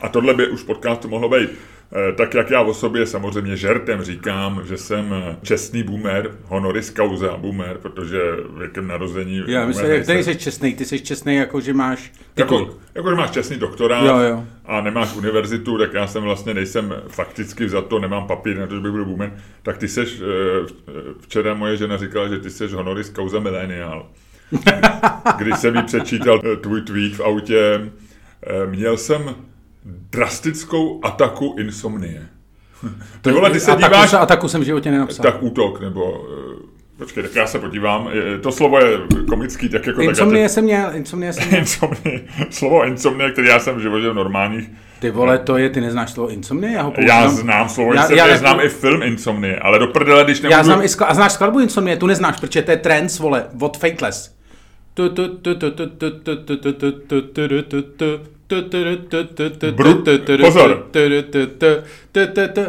A tohle by už podcastu mohlo být. Eh, tak jak já o sobě samozřejmě žertem říkám, že jsem čestný boomer, honoris causa boomer, protože věkem narození... Já myslím, že ty jsi čestný, ty jsi čestný jako, že máš Jako, jako že máš čestný doktorát Jo, jo. a nemáš univerzitu, tak já jsem vlastně nejsem fakticky za to, nemám papír na to, že bych byl boomer. Tak ty seš, eh, včera moje žena říkala, že ty seš honoris causa millennial. Když jsem jí přečítal eh, tvůj tweet v autě, eh, měl jsem drastickou ataku insomnie. Ty vole, ty se ataku, díváš, se- ataku jsem v životě nenapsal. tak útok, nebo... eh, Počkej, tak já se podívám. To slovo je komický, tak jako... Insomnie tak jsem měl, insomnie jsem já měl. insomnie, slovo insomnie, který já jsem v životě v normálních... Ty vole, to je, ty neznáš slovo insomnie? Já ho Já používám. znám slovo Já- insomnie, já já, jako- znám i film insomnie, ale do prdele, když nebudu... Já znám i skla- a znáš skladbu insomnie, tu neznáš, protože to je trance, vole, od Fateless. Pozor.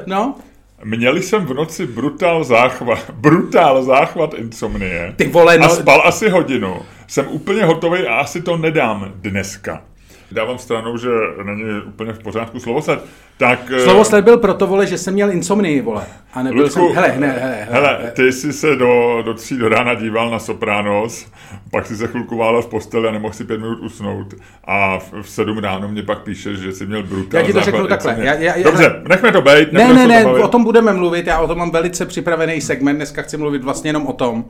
No? Měl jsem v noci brutál záchvat, brutál záchvat insomnie. Ty vole, no... A spal asi hodinu. Jsem úplně hotový a asi to nedám dneska. Dávám stranou, že není úplně v pořádku slovosled. Tak, eh, slovosled byl proto, vole, že jsem měl insomnii, vole. A nebyl Ludku, jsem, hele, hele, hele, hele, ty jsi se do, do tří do rána díval na Sopranos, pak si se chvilku válel v posteli a nemohl si pět minut usnout. A v, v sedm ráno mě pak píšeš, že jsi měl brutál Já ti to řeknu takhle, já- já- já- Dobře, nechme to být. Ne, ne, ne, bavit. o tom budeme mluvit, já o tom mám velice připravený segment, dneska chci mluvit vlastně jenom o tom.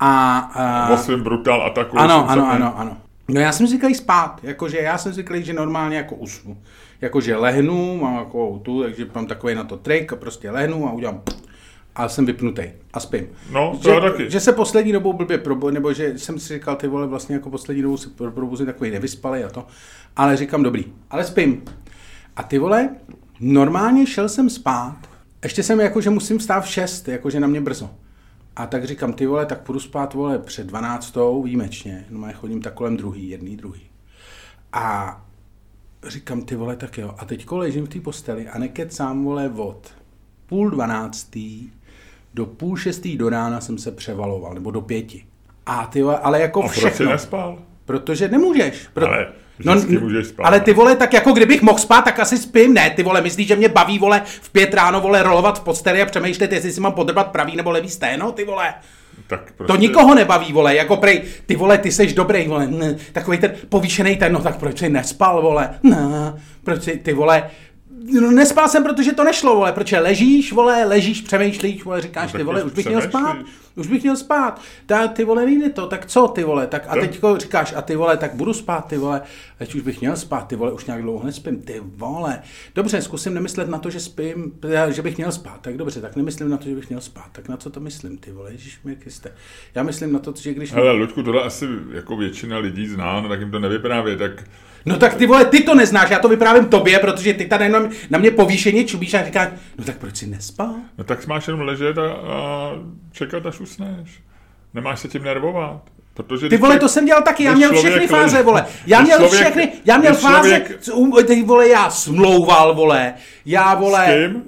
A, a O svým brutál ataku. Ano, ano, ano, ano. No já jsem zvyklý spát, jakože já jsem zvyklý, že normálně jako usnu. Jakože lehnu, mám jako tu, takže mám takový na to trik a prostě lehnu a udělám a jsem vypnutý a spím. No, to že, taky. že se poslední dobou blbě probo, nebo že jsem si říkal, ty vole, vlastně jako poslední dobou se pro- probuzím takový nevyspalý a to, ale říkám dobrý, ale spím. A ty vole, normálně šel jsem spát, ještě jsem jako, že musím vstát v 6, jakože na mě brzo. A tak říkám, ty vole, tak půjdu spát, vole, před 12. výjimečně. No já chodím tak kolem druhý, jedný, druhý. A říkám, ty vole, tak jo. A teďko ležím v té posteli a nekecám, vole, od půl dvanáctý do půl šestý do rána jsem se převaloval, nebo do pěti. A ty vole, ale jako A proč jsi všechno. nespal? Protože nemůžeš. Pro... Ale vždycky můžeš spát. Ale ty vole, tak jako kdybych mohl spát, tak asi spím. Ne, ty vole, myslíš, že mě baví, vole, v pět ráno, vole, rolovat v posteli a přemýšlet, jestli si mám podrbat pravý nebo levý sténo, ty vole. Tak prostě, To nikoho nebaví, vole, jako prej, ty vole, ty seš dobrý, vole, ne, takový ten povýšený ten, no tak proč jsi nespal, vole, ne, proč jsi, ty vole, no nespal jsem, protože to nešlo, vole, protože ležíš, vole, ležíš, přemýšlíš, vole, říkáš, No ty vole, už bych měl spát, už bych měl spát, ta, ty vole, nejde to, tak co, ty vole, tak a To- teďko říkáš, a ty vole, tak budu spát, ty vole, teď už bych měl spát, ty vole, už nějak dlouho nespím, ty vole, dobře, zkusím nemyslet na to, že spím, že bych měl spát, tak dobře, tak nemyslím na to, že bych měl spát, tak na co to myslím, ty vole, ježišmě Kriste. Já myslím na to, že když... Hele, Luďku, tohle asi jako většina lidí zná, no tak jim to nevyprávět, tak No tak ty vole, ty to neznáš, já to vyprávím tobě, protože ty tady na, na mě povýšeně čubíš a říkáš, no tak proč si nespal? No tak máš jenom ležet a, a čekat, až usneš. Nemáš se tím nervovat. Protože Ty vole, to jsem dělal taky, já měl všechny fáze, vole. Já měl člověk- všechny, já měl fáze, ty vole, já smlouval, vole. Já, vole. S kým?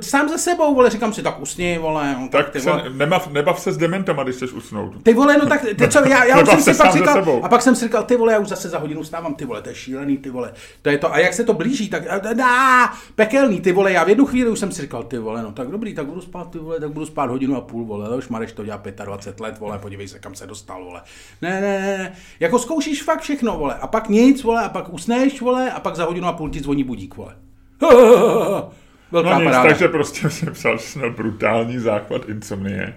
Sám ze sebou, vole, říkám si, tak usni, vole. No, Tak ty se, vole. nebav, nebav se s dementama, když chceš usnout. Ty vole, no tak, ty co, já, já už jsem se si pak se říkal, sebou. a pak jsem si říkal, ty vole, já už zase za hodinu stávám, ty vole, to je šílený, ty vole, to je to, a jak se to blíží, tak, a- dá, pekelný, ty vole, já v jednu chvíli už jsem si říkal, ty vole, no tak dobrý, tak budu spát, ty vole, tak budu spát hodinu a půl, vole, ale už Mareš to dělá 25 let, vole, podívej se, kam se dostal, vole. Ne, ne, ne, ne, jako zkoušíš fakt všechno, vole, a pak nic, vole, a pak usneš, vole, a pak za hodinu a půl ti zvoní budík, vole. Velká No nic, paráda. takže prostě jsem psal, že jsem měl brutální záchvat insomnie.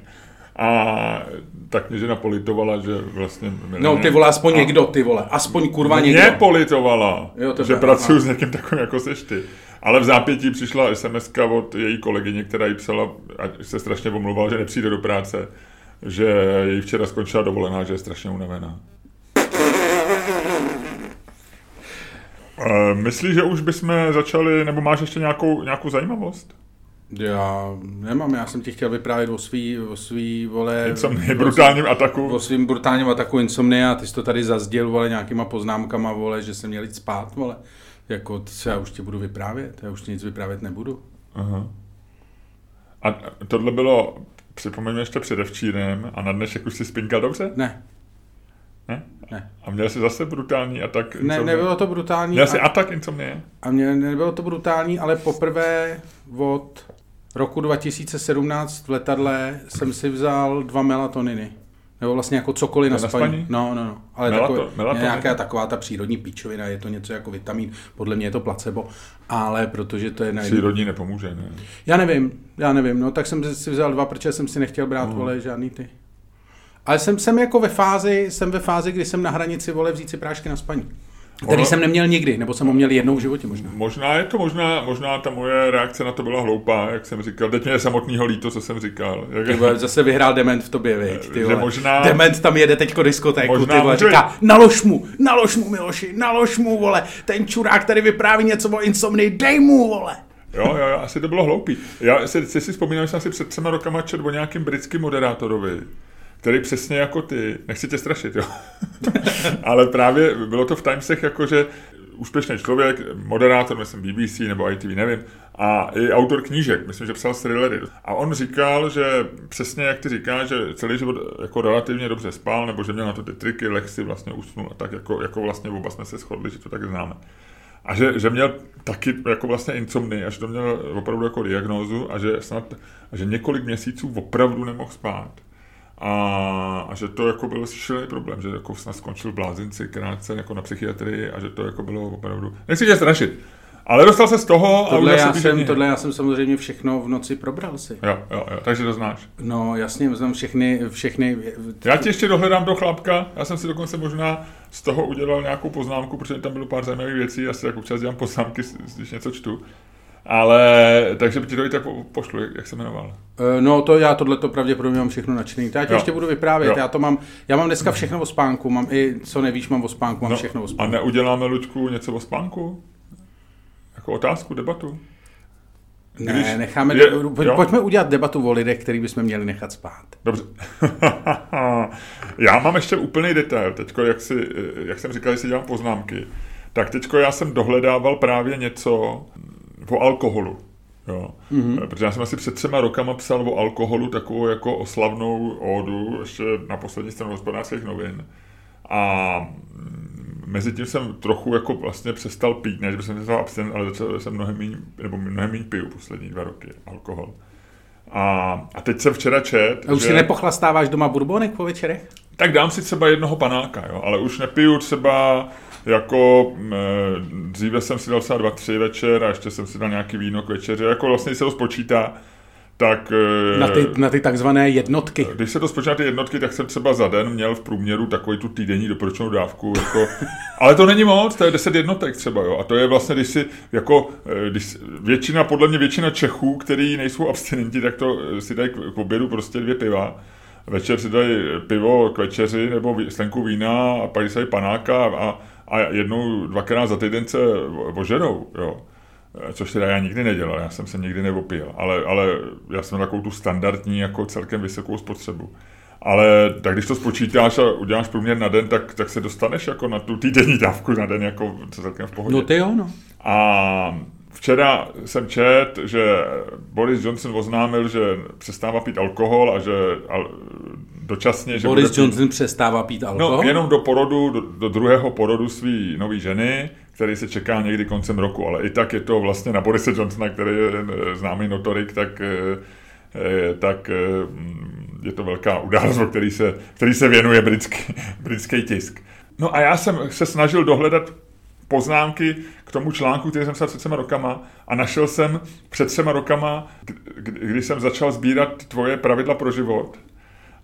A tak mě žena politovala, že vlastně... No ty vole, aspoň někdo, ty vole, aspoň kurva někdo. Mě politovala, Jo, to že pracuji aha. s někým takovým, jako seš ty. Ale v zápětí přišla sms od její kolegyně, která jí psala, a se strašně omluvala, že nepřijde do práce, že její včera skončila dovolená, že je strašně unavená. Myslíš, že už bychom začali, nebo máš ještě nějakou, nějakou zajímavost? Já nemám, já jsem ti chtěl vyprávět o svý, o svý, vole... Insomnie, brutálním ataku. O svým brutálním ataku insomnia a ty jsi to tady zazděl, vole, nějakýma poznámkama, vole, že jsem měl jít spát, vole. Jako, co já už ti budu vyprávět, já už ti nic vyprávět nebudu. Aha. A tohle bylo, připomeňme ještě předevčírem, a na dnešek už si spinkal dobře? Ne. Ne? Ne. A měl jsi zase brutální atak Ne, insomnie? nebylo to brutální. Měl jsi a, atak insomnie? a mě nebylo to brutální, ale poprvé od roku 2017 v letadle jsem si vzal dva melatoniny. Nebo vlastně jako cokoliv na, Na spaní. spaní? No, no, no. Ale Melato- takové, melatonin? nějaká taková ta přírodní píčovina, je to něco jako vitamin, podle mě je to placebo, ale protože to je na Přírodní nepomůže, ne? Já nevím, já nevím, no tak jsem si vzal dva, protože jsem si nechtěl brát, Hmm. vole, žádný ty. Ale jsem, jsem jako ve fázi, jsem ve fázi, kdy jsem na hranici, vole, vzít si prášky na spaní. Který Ono- jsem neměl nikdy, nebo jsem ho měl jednou v životě možná. Možná je to, možná, možná ta moje reakce na to byla hloupá, jak jsem říkal. Teď mě je samotného líto, co jsem říkal. Jak, Ty vole, zase vyhrál Dement v tobě, viď, ty vole. možná- Dement tam jede teďko diskotéku, Možná ty vole, může- říká, nalož mu, nalož mu, Miloši, nalož mu, vole, ten čurák tady vypráví něco o insomnii, dej mu, vole. Jo, jo, jo, asi to bylo hloupý. Já si, si, si vzpomínám, že jsem si před třema rokama četl o nějakým britským moderátorovi, který přesně jako ty, nechci tě strašit, jo, ale právě bylo to v Timesech jako, že úspěšný člověk, moderátor, myslím BBC nebo ITV, nevím, a i autor knížek, myslím, že psal thrillery. A on říkal, že přesně jak ty říkáš, že celý život jako relativně dobře spal, nebo že měl na to ty triky, lehci vlastně usnul a tak, jako, jako vlastně oba jsme se shodli, že to tak známe. A že, že měl taky jako vlastně insomnii, a že to měl opravdu jako diagnózu a že snad, a že několik měsíců opravdu nemohl spát. A, a že to jako byl šílený problém, že jako snad skončil v blázinci krátce jako na psychiatrii a že to jako bylo opravdu... Nechci tě strašit, ale dostal se z toho a Tohle udělal já, jsem, tohle já jsem samozřejmě všechno v noci probral si. Jo, jo, jo, takže to znáš. No jasně, znám všechny, všechny, Já ti ještě dohledám do chlapka, já jsem si dokonce možná z toho udělal nějakou poznámku, protože tam bylo pár zajímavých věcí, já si jako občas dělám poznámky, když něco čtu. Ale, takže ti to i tak po- pošlu, jak, se jmenoval. Eh, No to já tohle to pravděpodobně mám všechno načtený. Já ti Jo. ještě budu vyprávět. Jo. Já to mám, já mám dneska všechno o spánku, mám i, co nevíš, mám o spánku, mám No, všechno o a spánku. neuděláme, Luďku, něco o spánku? Jako otázku, debatu? Ne, když necháme, je- jo. pojďme udělat debatu o lidech, který bychom měli nechat spát. Dobře. já mám ještě úplný detail. Teďko, jak, si, jak jsem říkal, že si dělám poznámky, tak teďko já jsem dohledával právě něco o alkoholu. Jo. Mm-hmm. Protože já jsem asi před třema rokama psal o alkoholu takovou jako oslavnou ódu, ještě na poslední stranu hospodářských novin. A mm, mezi tím jsem trochu jako vlastně přestal pít, ne, že jsem se abstinent, ale začal jsem mnohem méně, nebo mnohem méně piju poslední dva roky alkohol. A, a teď jsem včera čet, A už že... si nepochlastává doma burbonek po večerech? Tak dám si třeba jednoho panáka, jo, ale už nepiju třeba jako m, dříve jsem si dal třeba dva, tři večer a ještě jsem si dal nějaký víno k večeři, jako vlastně se to spočítá, tak... eh, Na ty, na ty takzvané jednotky. Když se to spočítá ty jednotky, tak jsem třeba za den měl v průměru takový tu týdenní doporučenou dávku. Jako, ale to není moc, to je 10 jednotek třeba, jo. A to je vlastně, když si, jako, eh, když většina, podle mě většina Čechů, který nejsou abstinenti, tak to eh, si dají k, obědu prostě dvě piva. Večer si dají pivo k večeři nebo slenku vína a pak si dají panáka a, a jednou, dvakrát za týden se ožerou, jo. Eh, Což teda já nikdy nedělal, já jsem se nikdy neopil, ale, ale já jsem takovou tu standardní, jako celkem vysokou spotřebu. Ale tak když to spočítáš a uděláš průměr na den, tak, tak se dostaneš jako na tu týdenní dávku na den jako celkem v pohodě. No ty jo, no. A včera jsem čet, že Boris Johnson oznámil, že přestává pít alkohol a že al, dočasně, že Boris pít- Johnson přestává pít alkohol? No, jenom do porodu, do, do druhého porodu své nové ženy, který se čeká někdy koncem roku, ale i tak je to vlastně na Borise Johnsona, který je eh, známý notorik, tak, eh, eh, tak mm, je to velká událost, o který se, který se věnuje britský, britský tisk. No a já jsem se snažil dohledat poznámky k tomu článku, který jsem psal před třema rokama a našel jsem před třema rokama, kdy, když jsem začal sbírat tvoje pravidla pro život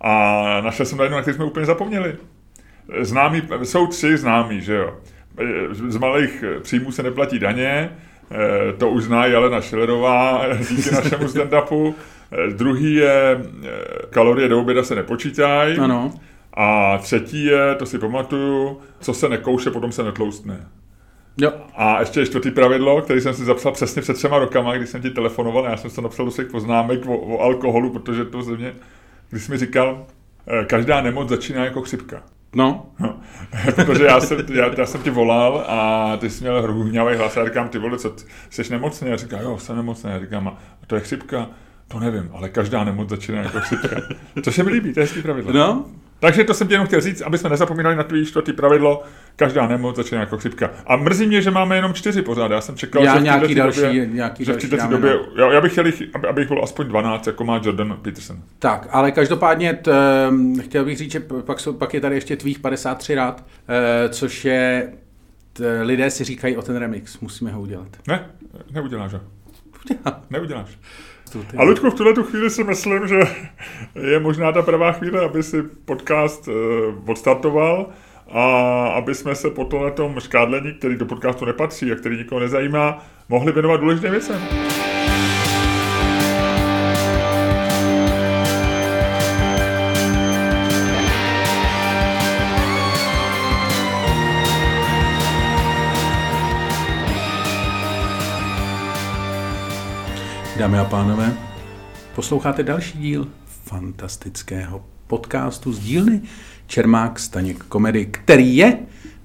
a našel jsem na jednu, na který jsme úplně zapomněli. Známí, jsou tři známí, že jo. Z malých příjmů se neplatí daně, eh, to už zná Jelena Schillerová díky našemu stand-upu. Eh, Druhý je eh, kalorie do oběda se nepočítají. Ano. A třetí je, to si pamatuju, co se nekouše, potom se netloustne. Jo. A ještě čtvrtý pravidlo, který jsem si zapsal přesně před třema rokama, když jsem ti telefonoval, já jsem to napsal do svých poznámek o, o alkoholu, protože to ze mě, když jsi mi říkal, eh, každá nemoc začíná jako chřipka. No. No, protože já jsem, já, já jsem ti volal a ty jsi měl hruhňavý hlas a já říkám, ty vole, co, jsi nemocný? A říká, jo, jsem nemocný. Já říkám, a to je chřipka? To nevím, ale každá nemoc začíná jako chřipka. To se mi líbí, to je hezký pravidlo. No. Takže to jsem ti jenom chtěl říct, aby jsme nezapomínali na tvý čtvrtý pravidlo, každá nemoc začíná jako chřipka. A mrzí mě, že máme jenom čtyři pořád. Já jsem čekal, Já že v nějaký této další- době, nějaký že v další době, já, já, bych chtěl, aby, abych byl aspoň 12, jako má Jordan Peterson. Tak, ale každopádně t, ehm, chtěl bych říct, že pak, jsou, pak je tady ještě tvých 53 rád, eh, což je, t, lidé si říkají o ten remix, musíme ho udělat. Ne, neuděláš ho. Neuděláš. Ty- A Luďku, v tuhle tu chvíli si myslím, že je možná ta pravá chvíle, aby si podcast uh, odstartoval a aby jsme se po tomhletom škádlení, který do podcastu nepatří a který nikoho nezajímá, mohli věnovat důležitým věcem. Dámy a pánové, posloucháte další díl fantastického podcastu z dílny Čermák Staněk Komedy, který je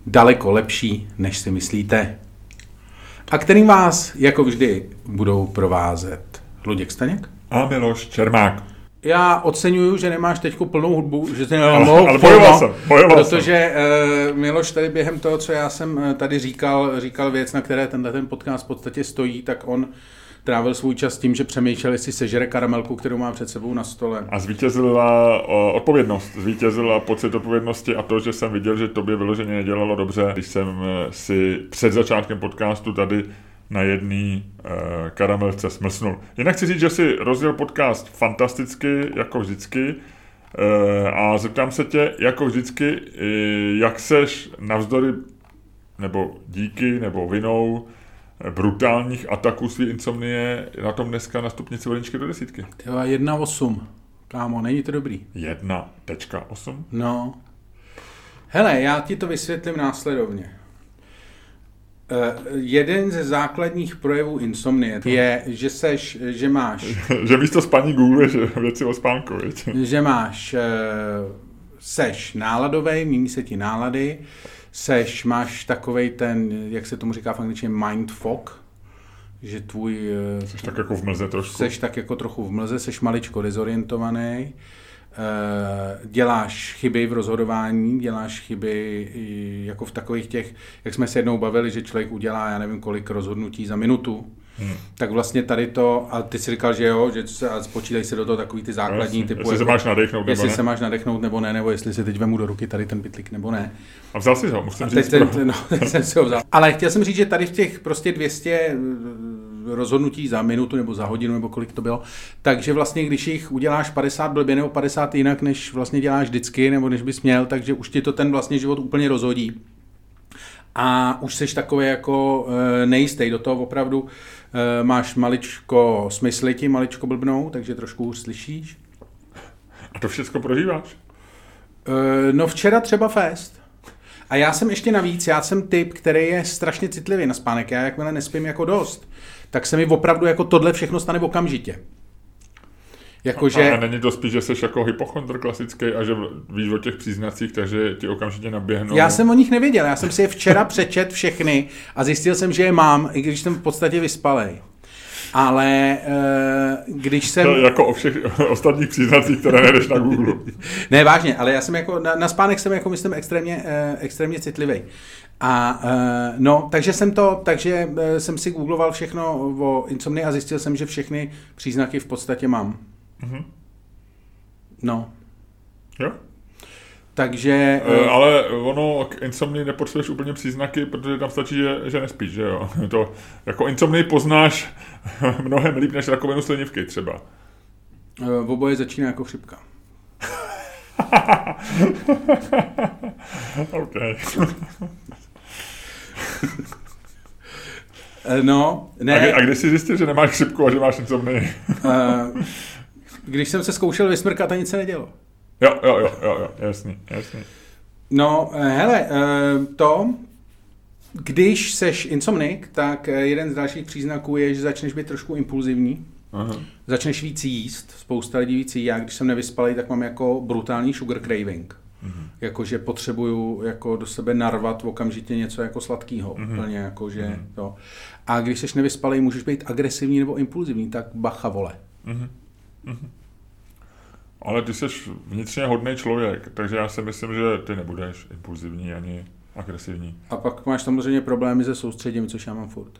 daleko lepší, než si myslíte. A kterým vás, jako vždy, budou provázet Luděk Staněk. A Miloš Čermák. Já oceňuju, že nemáš teď plnou hudbu, že jsi Ale- ale bojoval jsem, bojoval protože uh, Miloš tady během toho, co já jsem eh, tady říkal, říkal věc, na které tenhle ten podcast v podstatě stojí, tak on trávil svůj čas tím, že přemýšlel, jestli sežere karamelku, kterou má před sebou na stole. A zvítězila odpovědnost, zvítězila pocit odpovědnosti a to, že jsem viděl, že tobě vyloženě nedělalo dobře, když jsem eh, si před začátkem podcastu tady na jedný uh, karamelce smlsnul. Jinak chci říct, že si rozděl podcast fantasticky, jako vždycky, uh, a zeptám se tě, jako vždycky, jak seš navzdory, nebo díky, nebo vinou eh, brutálních ataků své insomnie na tom dneska na stupnici vodničky do desítky. Tyva 1,8. Kámo, není to dobrý. 1.8. No. Hele, já ti to vysvětlím následovně. Uh, jeden ze základních projevů insomnie je, že seš, že máš že místo spaní googluješ věci o spánku, viď? že máš, eh, seš náladový, mění se ti nálady, seš, máš takovej ten, jak se tomu říká v angličtině, mind fog, že tvůj, eh, Jsi tak jako v mlze trošku. seš tak jako trochu v mlze, seš maličko dezorientovaný, eh, děláš chyby v rozhodování, děláš chyby jako v takových těch, jak jsme se jednou bavili, že člověk udělá, já nevím kolik rozhodnutí za minutu, Hmm. tak vlastně tady to, a ty si říkal, že jo, že se, a spočítají se do toho takový ty základní Jasně, typu, jestli se jako- máš nadechnout nebo jestli ne. se máš nadechnout nebo ne, nebo jestli si teď vemu do ruky tady ten pytlík nebo ne. A vzal jsi ho, musím A teď, říct. ten, pro- no, teď jsem si ho vzal. Ale chtěl jsem říct, že tady v těch prostě 200 eh, rozhodnutí za minutu nebo za hodinu nebo kolik to bylo, takže vlastně když jich uděláš 50 blbě nebo 50 jinak, než vlastně děláš vždycky nebo než bys měl, takže už ti to ten vlastně život úplně rozhodí. A už jsi takový jako e, nejistý, do toho opravdu máš maličko smysly ti, maličko blbnou, takže trošku už slyšíš. A to všechno prožíváš? E, no včera třeba fest. A já jsem ještě navíc, já jsem typ, který je strašně citlivý na spánek. Já jakmile nespím jako dost, tak se mi opravdu jako tohle všechno stane okamžitě. Jakože... A není to spíš, že jsi jako hypochondr klasický a že víš o těch příznacích, takže ti okamžitě naběhnou. Já jsem o nich nevěděl, já jsem si je včera přečet všechny a zjistil jsem, že je mám, i když jsem v podstatě vyspalej. Ale e, když jsem... To jako o všech ostatních příznacích, které nejdeš na Google. Ne, vážně, ale já jsem jako, na, na spánek jsem jako, myslím, extrémně, eh, extrémně citlivý. A eh, no, takže jsem to, takže eh, jsem si googloval všechno o insomnii a zjistil jsem, že všechny příznaky v podstatě mám. Mhm. No, Jo? takže... E, ale ono k insomnii nepotřebuješ úplně příznaky, protože tam stačí, že, že nespíš, že jo? To, jako insomnii poznáš mnohem líp než rakovinu slinivky třeba. eh, oboje začíná jako chřipka. OK. No, A, ne, kdy, a kdy jsi zjistil, že nemáš chřipku a že máš insomnii? Když jsem se zkoušel vysmrkat a nic se nedělo. Jo, jo, jo, jo, jo, jasný, jasný. No, eh, hele, eh, to, když seš insomnik, tak eh, jeden z dalších příznaků je, že začneš být trošku impulzivní. Aha. Začneš víc jíst, spousta lidí víc jí. Já, když jsem nevyspalý, tak mám jako brutální sugar craving. Mhm. Jakože potřebuju jako do sebe narvat okamžitě něco jako sladkého. Mhm. Úplně jakože Mhm. to. A když jsi nevyspalý, můžeš být agresivní nebo impulzivní, tak bacha vole. Mhm. Mhm. Ale ty jsi vnitřně hodný člověk, takže já si myslím, že ty nebudeš impulzivní ani agresivní. A pak máš samozřejmě problémy se soustředím, což já mám furt.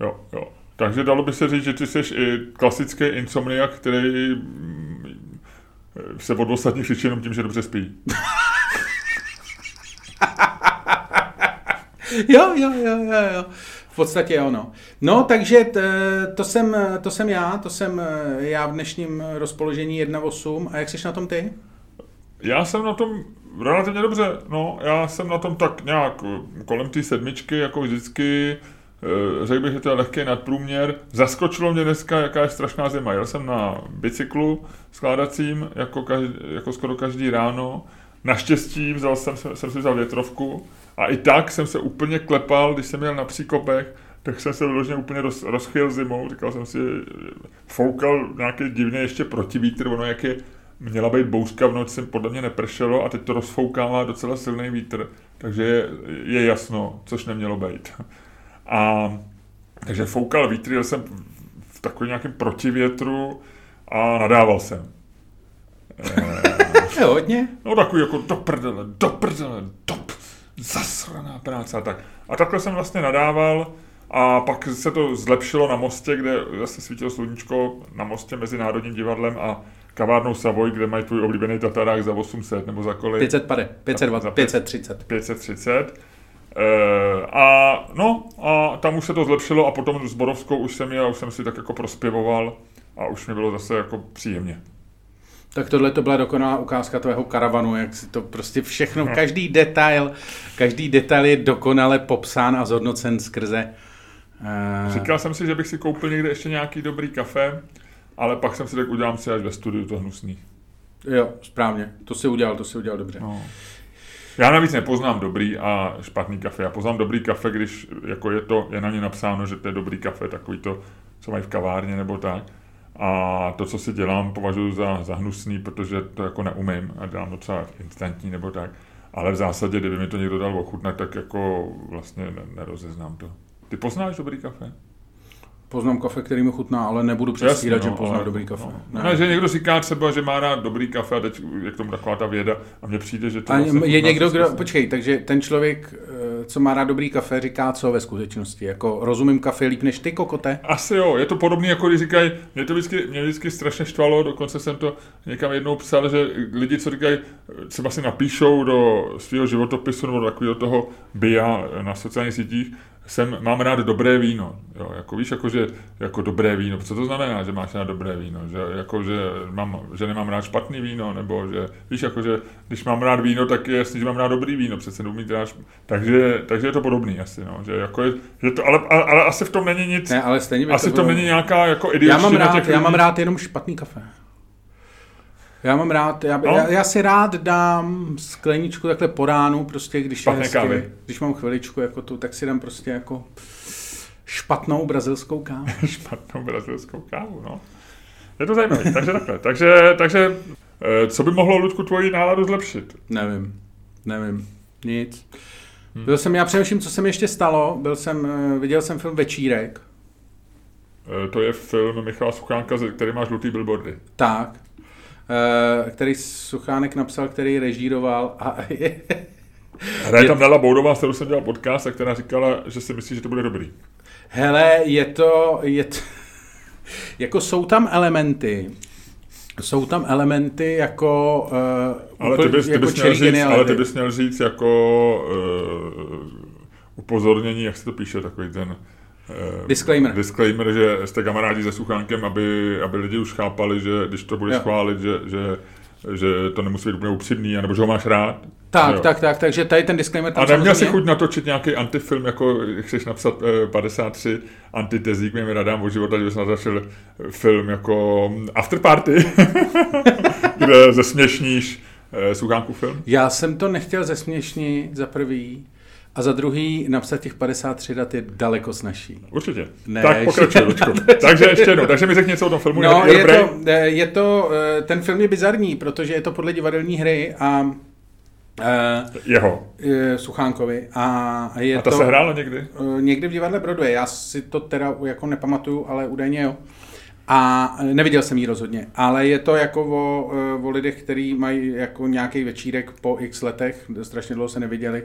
Jo, jo. Takže dalo by se říct, že ty jsi i klasický insomniak, který mm, se od ostatních řeší jenom tím, že dobře spí. jo, jo, jo, jo, jo. V podstatě ono. No, takže t, to, jsem, to jsem já, to jsem eh, já v dnešním rozpoložení 1.8. A jak jsi na tom ty? Já jsem na tom relativně dobře, no, já jsem na tom tak nějak kolem té sedmičky, jako vždycky, eh, řekl bych, že to je lehký nadprůměr. Zaskočilo mě dneska, jaká je strašná zima. Jel jsem na bicyklu skládacím, jako, každý, jako skoro každý ráno. Naštěstí vzal jsem, jsem si vzal větrovku a i tak jsem se úplně klepal, když jsem jel na příkopech, tak jsem se vyloženě úplně roz, rozchyl zimou. Říkal jsem si, foukal nějaký divný ještě protivítr, ono jak je měla být bouřka, v noci podle mě nepršelo a teď to rozfoukává docela silný vítr, takže je, je jasno, což nemělo být. A takže foukal vítr, jel jsem v takovém nějakém protivětru a nadával jsem. Je hodně? No takový jako do prdele, do prdele, do zasraná práce a tak. A takhle jsem vlastně nadával a pak se to zlepšilo na mostě, kde zase svítilo sluníčko na mostě mezi Národním divadlem a kavárnou Savoy, kde mají tvůj oblíbený tatarák za 800 nebo za kolik? 500 520, 530. 530. E, a no, a tam už se to zlepšilo a potom s Borovskou už jsem je, už jsem si tak jako prospěvoval a už mi bylo zase jako příjemně. Tak tohle to byla dokonalá ukázka tvého karavanu, jak si to prostě všechno, no. každý detail, každý detail je dokonale popsán a zhodnocen skrze. Uh... Říkal jsem si, že bych si koupil někde ještě nějaký dobrý kafe, ale pak jsem si tak udělám si až ve studiu to hnusný. Jo, správně. To si udělal, to si udělal dobře. No. Já navíc nepoznám dobrý a špatný kafe. Já poznám dobrý kafe, když jako je, to, je na ně napsáno, že to je dobrý kafe, takový to, co mají v kavárně nebo tak. A to, co si dělám, považuji za, za hnusný, protože to jako neumím a dělám docela instantní nebo tak. Ale v zásadě, kdyby mi to někdo dal ochutnat, tak jako vlastně nerozeznám to. Ty poznáš dobrý kafe? Poznám kafe, který mi chutná, ale nebudu přestírat, no, že poznám ale, dobrý kafe. No. Ne. ne. že někdo říká třeba, že má rád dobrý kafe a teď je k tomu taková ta věda a mně přijde, že to... A vlastně je někdo, kdo, počkej, takže ten člověk, co má rád dobrý kafe, říká co ve skutečnosti? Jako rozumím kafe líp než ty, kokote? Asi jo, je to podobné, jako když říkají, mě to vždycky, mě vždycky strašně štvalo, dokonce jsem to někam jednou psal, že lidi, co říkají, třeba si napíšou do svého životopisu nebo do takového toho bia na sociálních sítích, jsem, mám rád dobré víno. Jo, jako víš, jako, že, jako dobré víno. Co to znamená, že máš rád dobré víno? Že, jako, že, mám, že nemám rád špatný víno, nebo že, víš, jako, že když mám rád víno, tak je jasný, že mám rád dobrý víno, přece nemít rád, takže, takže je to podobný asi, no, že jako je, že to, ale, ale, ale, asi v tom není nic, ne, ale stejně asi to v tom není nějaká jako já mám rád, těch Já mám rád jenom špatný kafe. Já mám rád, já, no? já, já si rád dám skleničku takhle po ránu, prostě když je hezky, kávy. když mám chviličku jako tu, tak si dám prostě jako špatnou brazilskou kávu. špatnou brazilskou kávu, no. Je to zajímavé, takže takhle. Takže, takže eh, co by mohlo, Ludku, tvoji náladu zlepšit? Nevím, nevím, nic. Hmm. Byl jsem, já přemýšlím, co se mi ještě stalo, byl jsem, eh, viděl jsem film Večírek. Eh, to je film Michala Suchánka, který má žlutý billboardy. Tak, který Suchánek napsal, který režíroval a je, Hraje tam Nela Boudová, s kterou jsem dělal podcast a která říkala, že si myslí, že to bude dobrý. Hele, je to, je to jako jsou tam elementy, jsou tam elementy jako uh, ale ty bys, jako ty bys měl říct, Ale ty bys měl říct jako uh, upozornění, jak se to píše, takový ten Eh, disclaimer. Disclaimer, že jste kamarádi se Suchánkem, aby, aby lidi už chápali, že když to budeš schválit, že, že, že to nemusí být úplně upřímný, nebo že ho máš rád. Tak, jo. tak, tak, takže tady ten disclaimer tam A neměl si chuť natočit nějaký antifilm, jako chceš napsat eh, 53 antitezí k mým radám o života, že bys natočil film jako After Party, kde zesměšníš eh, Suchánku film? Já jsem to nechtěl zesměšnit za prvý, a za druhý, napsat těch 53 dat je daleko snažší. Určitě. Ne, tak pokračuj, Takže ještě jednou, takže mi řekni něco o tom filmu. No, je, je, to, eh, je to, eh, ten film je bizarní, protože je to podle divadelní hry a Uh, Jeho. Suchánkovi. A, je a to, to se hrálo někdy? Uh, někdy v divadle Broadway. Já si to teda jako nepamatuju, ale údajně jo. A neviděl jsem ji rozhodně, ale je to jako o, o lidech, kteří mají jako nějaký večírek po x letech, strašně dlouho se neviděli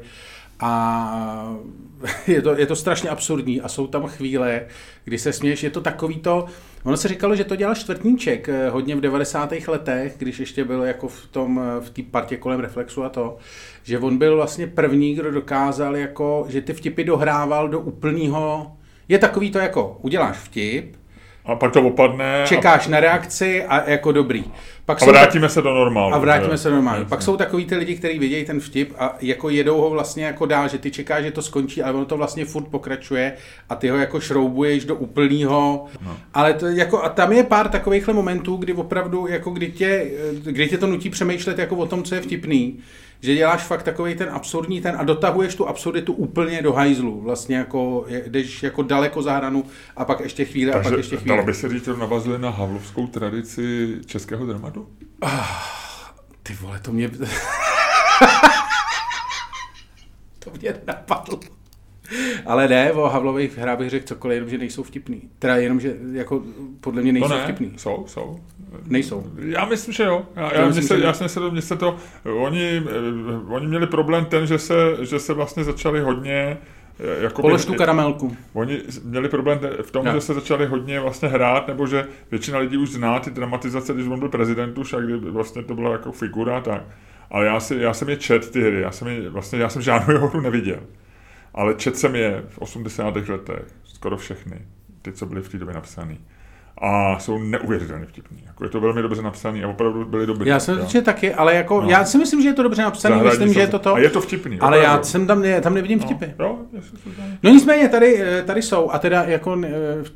a je to, je to strašně absurdní a jsou tam chvíle, kdy se směješ, je to takový to, ono se říkalo, že to dělal Čtvrtníček eh, hodně v 90. letech, když ještě byl jako v tom, eh, v té partě kolem Reflexu a to, že on byl vlastně první, kdo dokázal jako, že ty vtipy dohrával do úplného, je takový to jako, uděláš vtip, a pak to opadne. Čekáš a... na reakci a jako dobrý. Pak a vrátíme tak... se do normálu. A vrátíme se do normálu. Pak jsou takový ty lidi, kteří vidějí ten vtip a jako jedou ho vlastně jako dál, že ty čekáš, že to skončí, ale ono to vlastně furt pokračuje a ty ho jako šroubuješ do úplného. No. Ale to jako, a tam je pár takovýchhle momentů, kdy opravdu, jako kdy tě, kdy tě to nutí přemýšlet jako o tom, co je vtipný že děláš fakt takový ten absurdní ten a dotahuješ tu absurditu úplně do hajzlu. Vlastně jako jdeš jako daleko za hranu a pak ještě chvíli Takže a pak ještě chvíli. Dalo by se říct, že navazuje na havlovskou tradici českého dramatu? Ah, ty vole, to mě... to mě napadlo. Ale ne, o Havlových hrách bych řekl cokoliv, jenom že nejsou vtipný. Teda jenom, že jako podle mě nejsou to ne, vtipný. Jsou, jsou. Nejsou. Já myslím, že jo. Já, já, myslím, se, že... já jsem se to, se to, oni, eh, oni měli problém ten, že se, že se vlastně začali hodně eh, Jakoby, Polož tu karamelku. Oni měli problém v tom, ja. že se začali hodně vlastně hrát, nebo že většina lidí už zná ty dramatizace, když on byl prezident už a kdy vlastně to byla jako figura, tak. Ale já, si, já jsem je čet ty hry, já jsem, je, vlastně, já jsem žádnou jeho hru neviděl. Ale čet jsem je v 80. letech, skoro všechny, ty, co byly v té době napsané a jsou neuvěřitelně vtipní. Jako je to velmi dobře napsané a opravdu byly dobrý. Já jsem že taky, ale jako, no. já si myslím, že je to dobře napsané, myslím, že je to to. A je to vtipný. Ale opravdu. já jsem tam, ne, tam nevidím no, vtipy. No, jo, no nicméně, tady, eh, tady jsou, a teda jako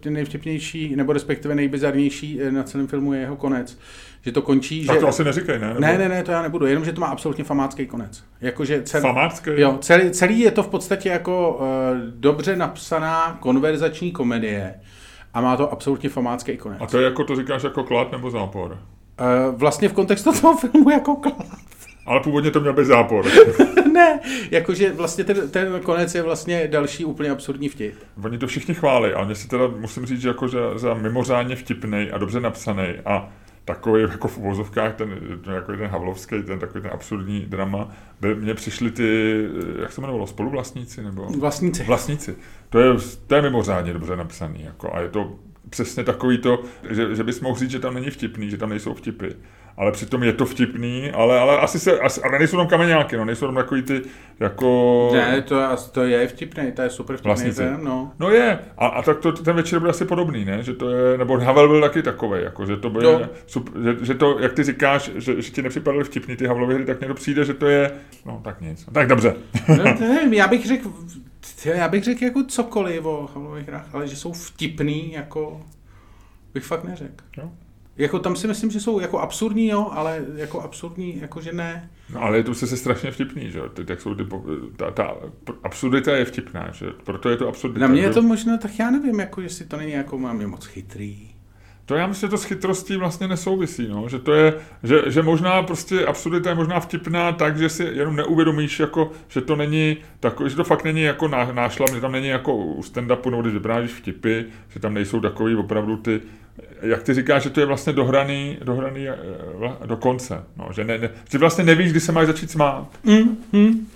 eh, nejvtipnější, nebo respektive nejbizarnější eh, na celém filmu je jeho konec. Že to končí, tak že... to asi neříkej, ne? Nebo... Ne, ne, ne, to já nebudu, jenom, že to má absolutně famácký konec. Jakože celý, famácký? Jo, celý, celý je to v podstatě jako uh, dobře napsaná konverzační komedie, a má to absolutně famácký konec. A to je jako, to říkáš jako klad nebo zápor? Uh, vlastně v kontextu toho filmu jako klad. Ale původně to měl být zápor. ne, jakože vlastně ten, ten konec je vlastně další úplně absurdní vtip. Oni to všichni chválí, ale mě si teda musím říct, že jako za, za mimořádně vtipný a dobře napsaný a takový jako v uvozovkách, ten, jako ten Havlovský, ten takový ten absurdní drama, by, mně přišli ty, jak se jmenovalo, spoluvlastníci? Nebo? Vlastníci. Vlastníci. To je, to je mimořádně dobře napsaný. Jako, a je to přesně takový to, že, že bys mohl říct, že tam není vtipný, že tam nejsou vtipy ale přitom je to vtipný, ale, ale asi se, asi, ale nejsou tam kameňáky, no, nejsou tam takový ty, jako... Ne, to, to je vtipný, to je super vtipný ten, no. No je, a, a tak to, ten večer byl asi podobný, ne, že to je, nebo Havel byl taky takový, jako, že to bylo, super, že, že, to, jak ty říkáš, že, že ti nepřipadaly vtipný ty Havlovy hry, tak mně to přijde, že to je, no tak nic, tak dobře. no, nevím, já bych řekl, já bych řekl jako cokoliv o Havlových hrách, ale že jsou vtipný, jako bych fakt neřekl. Jo. Jako tam si myslím, že jsou jako absurdní, jo, ale jako absurdní, jakože ne. No ale je to se strašně vtipný, že Ty, tak jsou ty, ta, ta absurdita je vtipná, že? Proto je to absurdita. Na mě je to možná, tak já nevím, jako jestli to není jako, mám je moc chytrý. To já myslím, že to s chytrostí vlastně nesouvisí, no? že to je, že, že možná prostě absurdita je možná vtipná tak, že si jenom neuvědomíš, jako, že to není takový, že to fakt není jako nášlam, že tam není jako u stand-upu, nebo když vyprávíš vtipy, že tam nejsou takový opravdu ty jak ty říkáš, že to je vlastně dohraný, dohraný eh, do konce. No, že, ne, ne, že vlastně nevíš, kdy se máš začít smát. Mm, mm.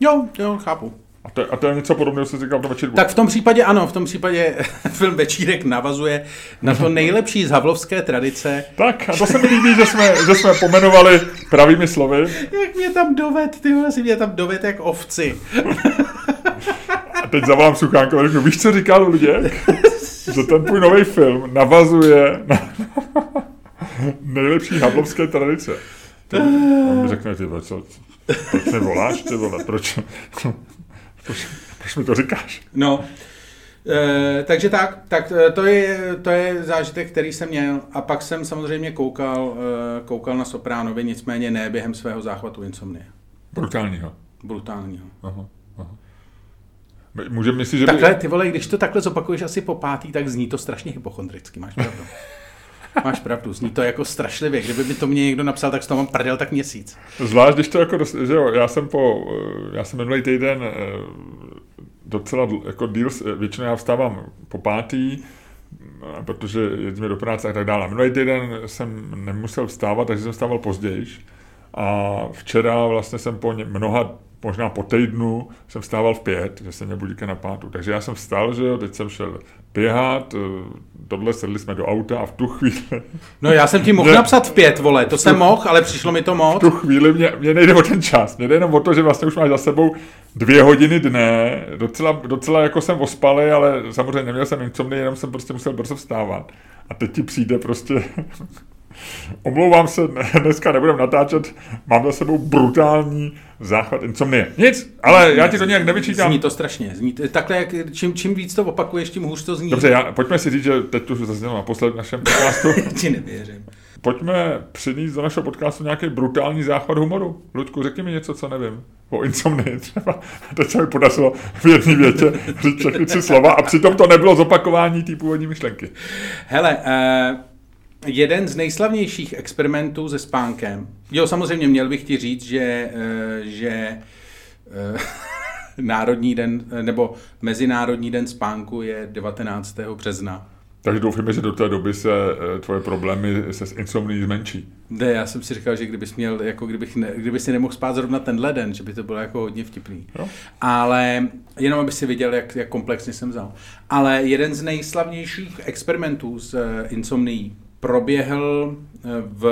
Jo, jo, chápu. A to, a to je něco podobného, co jsi říkal to večírku. Tak v tom případě ano, v tom případě film Večírek navazuje na to nejlepší z havlovské tradice. Tak, a to se mi líbí, že jsme, že jsme pomenovali pravými slovy. Jak mě tam doved, ty si mě tam doved jak ovci. A teď zavolám Suchánko a řeknu, víš, co říkal lidé? že ten tvůj nový film navazuje na nejlepší havlovské tradice. To, on mi řekne, ty co, proč mi voláš, ty vole, proč, proč, proč mi to říkáš? No, e, takže tak, tak eh, to je, to je zážitek, který jsem měl a pak jsem samozřejmě koukal, e, koukal na Sopránovi, nicméně ne během svého záchvatu insomnie. Brutálního. Brutálního. Aha. Můžeme myslet, že Takhle, ty vole, když to takhle zopakuješ asi po pátý, tak zní to strašně hypochondricky, máš pravdu. Máš pravdu, zní to jako strašlivě. Kdyby mi to mě někdo napsal, tak z toho mám prdel tak měsíc. Zvlášť, když to jako, že jo, já jsem po, já jsem minulý týden eh, docela jako deal, většinou já vstávám po pátý, protože jezdíme do práce a tak dále. Minulý týden jsem nemusel vstávat, takže jsem vstával později. A včera vlastně jsem po mnoha možná po týdnu jsem vstával v pět, že se mě budíka na pátu. Takže já jsem vstal, že jo, teď jsem šel běhat, eh, tohle sedli jsme do auta a v tu chvíli... No já jsem ti mohl mě, napsat v pět, vole, to jsem mohl, ale přišlo mi to moc. V tu chvíli mě, mě nejde o ten čas, mě jde jenom o to, že vlastně už máš za sebou dvě hodiny dne, docela, docela jako jsem ospalý, ale samozřejmě neměl jsem insomny, jenom jsem prostě musel brzo vstávat. A teď ti přijde prostě Omlouvám se, dneska nebudem natáčet, mám za sebou brutální záchvat insomnie. Nic, ale já ti to nějak nevyčítám. Zní to strašně. Zní to, takhle, jak, čím, čím víc to opakuješ, tím hůř to zní. Dobře, já, pojďme si říct, že teď to zaznělo naposled v našem podcastu. ti nevěřím. Pojďme přinést do našeho podcastu nějaký brutální záchvat humoru. Ludku, řekni mi něco, co nevím. O insomnii třeba. Teď se mi podařilo v jedné větě říct všechny tři slova a přitom to nebylo zopakování té původní myšlenky. Hele, uh jeden z nejslavnějších experimentů se spánkem. Jo, samozřejmě měl bych ti říct, že, eh, že eh, Národní den, nebo Mezinárodní den spánku je 19. března. Takže doufáme, že do té doby se eh, tvoje problémy se s insomní zmenší. Ne, já jsem si říkal, že kdybys měl, jako kdybych ne, kdyby si nemohl spát zrovna tenhle den, že by to bylo jako hodně vtipný. Jo. Ale jenom aby si viděl, jak, jak komplexně jsem vzal. Ale jeden z nejslavnějších experimentů s insomnií proběhl eh, v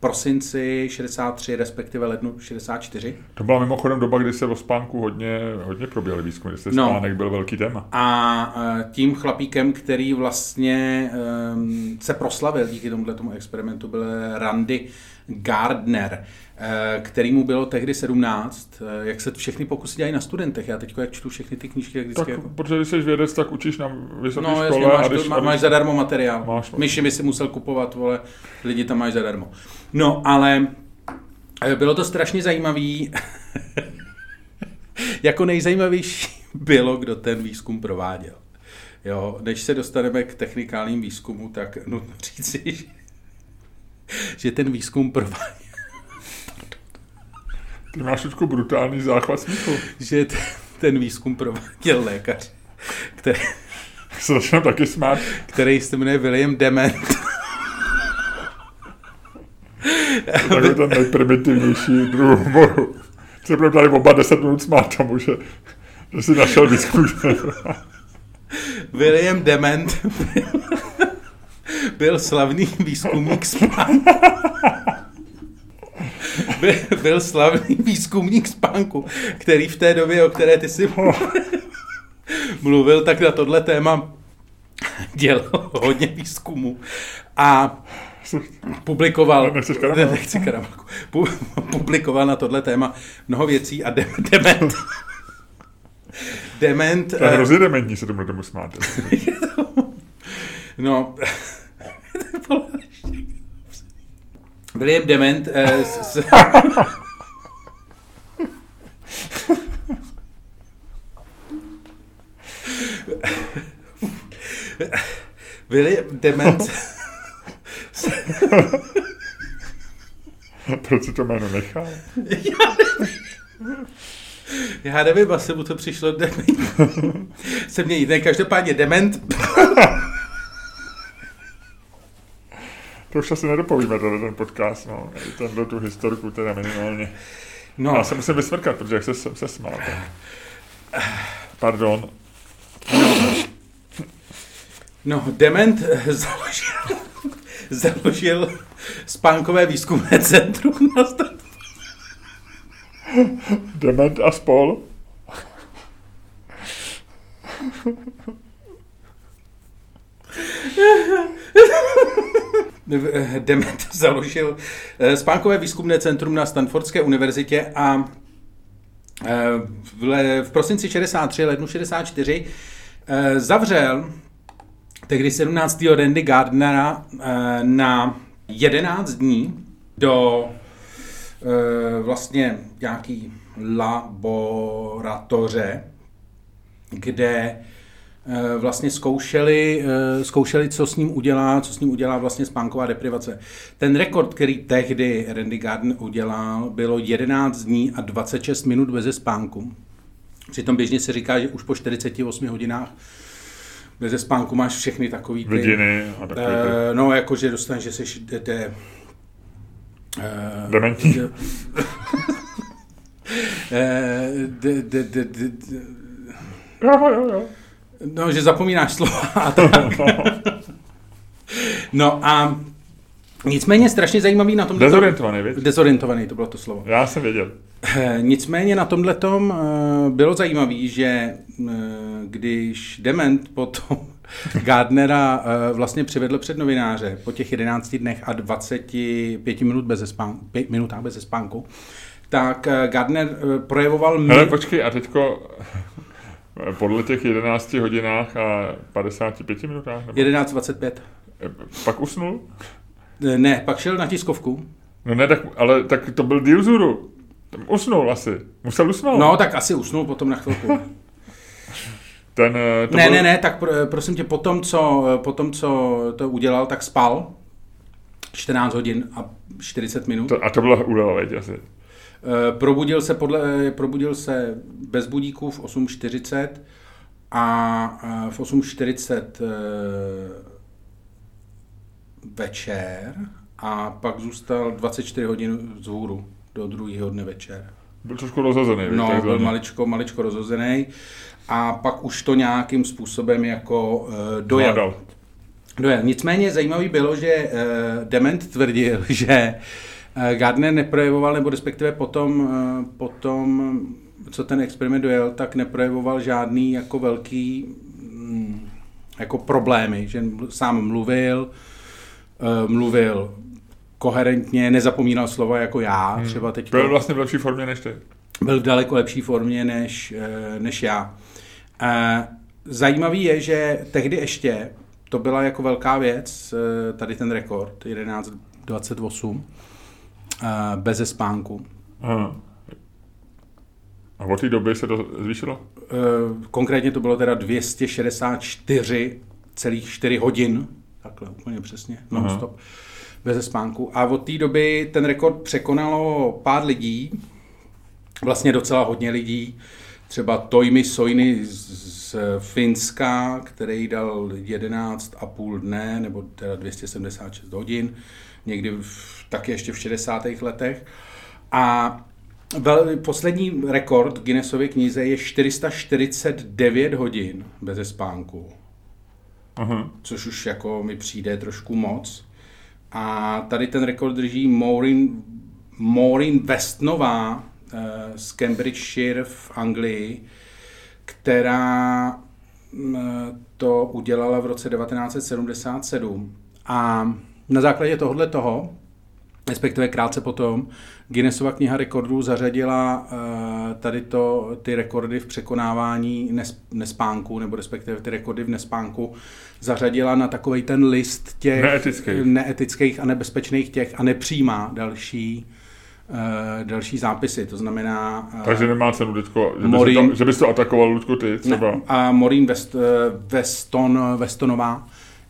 prosinci 63, respektive lednu 64. To byla mimochodem doba, kdy se o spánku hodně, hodně proběhly výzkumy, kdy se no. spánek byl velký téma. A eh, tím chlapíkem, který vlastně um, se proslavil díky tomuto tomu experimentu, byl Randy Gardner. Eh, který mu bylo tehdy 17, eh, jak se všechny pokusy dělají na studentech. Já teď jak čtu všechny ty knížky, jak vždycky... Tak, jako... protože když jsi vědec, tak učíš na vysoké no, škole. Jasně, máš, a když, to, má, máš zadarmo materiál. Máš, Myši by si musel kupovat, vole, lidi tam máš zadarmo. No, ale eh, bylo to strašně zajímavý. jako nejzajímavější bylo, kdo ten výzkum prováděl. Jo, než se dostaneme k technikálním výzkumu, tak nutno říci, že, že ten výzkum prováděl ty máš trošku brutální záchvat smíchu. Že ten, ten výzkum prováděl lékař, který... Se začínám taky smát. Který se jmenuje William Dement. Takový ten nejprimitivnější druh humoru. Se budeme tady oba 10 minut smát tomu, že, že jsi našel výzkum. William Dement byl slavný výzkumník spánku byl, byl slavný výzkumník spánku, který v té době, o které ty si mluvil, tak na tohle téma dělal hodně výzkumu a publikoval, ne, nechci karamaku, publikoval na tohle téma mnoho věcí a de, dement. Dement. To je hrozně dementní se tomu tomu smát. no, William Dement eh, s, s... William Dement Proč si to jméno nechal? Já nevím. Já nevím, asi mu to přišlo dement. Se mě jde, každopádně dement. To už asi nedopovíme, tady ten podcast, no. Tenhle tu historiku teda minimálně. No. Já se musím vysmrkat, protože jak se, se smál. Tak. Pardon. No, no Dement založil, založil spánkové výzkumné centrum na Dement a spol. Dement založil eh, spánkové výzkumné centrum na Stanfordské univerzitě a eh, v prosinci 63, lednu 64 eh, zavřel tehdy 17. Randy Gardnera na 11 dní do vlastně nějaký laboratoře, kde vlastně zkoušeli, eh, zkoušeli, co s ním udělá, co s ním udělá vlastně spánková deprivace. Ten rekord, který tehdy Randy Garden udělal, bylo 11 dní a 26 minut bez spánku. Přitom běžně se říká, že už po 48 hodinách Bez spánku máš všechny takový ty... Vidiny a takový ty... Uh, no, jakože dostaneš, že jsi de, de, Dementní. de, eh, de, de, de, de, de, Jo, jo, jo. No, že zapomínáš slova a tak. No a nicméně strašně zajímavý na tom... Dezorientovaný, víš? Dezorientovaný, to bylo to slovo. Já jsem věděl. Eh, Nicméně na tomhle tom bylo zajímavé, že eh, když Dement potom Gardnera eh, vlastně přivedl před novináře po těch 11 dnech a 25 minut bez spánku, 5 minutách bez spánku, tak eh, Gardner eh, projevoval... Hele, mi- počkej, a teďko podle těch 11 hodinách a 55 minutách, nebo, 11.25. pak usnul? Eh, Ne, pak šel na tiskovku. No ne, tak, ale tak to byl Zuru. Tam usnul asi. Musel usnout. No, tak asi usnul potom na chvilku. Ten, eh, to ne, byl, ne, ne, tak pro, prosím tě, potom co, potom, co to udělal, tak spal 14 hodin a 40 minut. To, a to byla úleva, veď, asi. Eh, Probudil se, podle, probudil se bez budíků v 8.40 a eh, v 8.40 eh, večer a pak zůstal 24 hodin z hůru do druhého dne večer. Byl trošku rozhozený, No, byl maličko, maličko rozhozený a pak už to nějakým způsobem jako dojel. Dojel. Nicméně zajímavý bylo, že Dement tvrdil, že Gardner neprojevoval, nebo respektive potom, uh, potom, co ten experiment dojel, tak neprojevoval žádný jako velký mm, jako problémy, že sám mluvil, uh, mluvil koherentně, nezapomínal slova jako já, třeba teď Byl vlastně v lepší formě než ty. byl v daleko lepší formě než, eh, než já. Eh, Zajímavý je, že tehdy ještě to byla jako velká věc, eh, tady ten rekord, 11.28, eh, bez spánku. Aha. A od té doby se to zvýšilo? Eh, Konkrétně to bylo teda 264,4 hodin, takhle úplně přesně, non-stop, bez spánku. A od té doby ten rekord překonalo pár lidí, vlastně docela hodně lidí, třeba Toimi Soini z z Finska, který dal 11,5 dne, nebo teda 276 hodin, někdy v, taky ještě v 60. letech. A vel, poslední rekord v Guinnessově knize je 449 hodin bez spánku, Aha. což už jako mi přijde trošku moc. A tady ten rekord drží Maureen, Maureen Westnová eh, z Cambridgeshire v Anglii, která mm, to udělala v roce 1977. A na základě tohohle toho, respektive krátce potom, Guinnessova kniha rekordů zařadila eh, tady to, ty rekordy v překonávání nes, nespánku, nebo respektive ty rekordy v nespánku, zařadila na takový ten list těch Neetických. neetických a nebezpečných těch a nepřijímá další, eh, další zápisy. To znamená... eh, Takže nemá cenu teďko, že, bys Morin- to, že bys to atakoval, Ludku, ty třeba. ne, a Maureen West, Weston, Westonová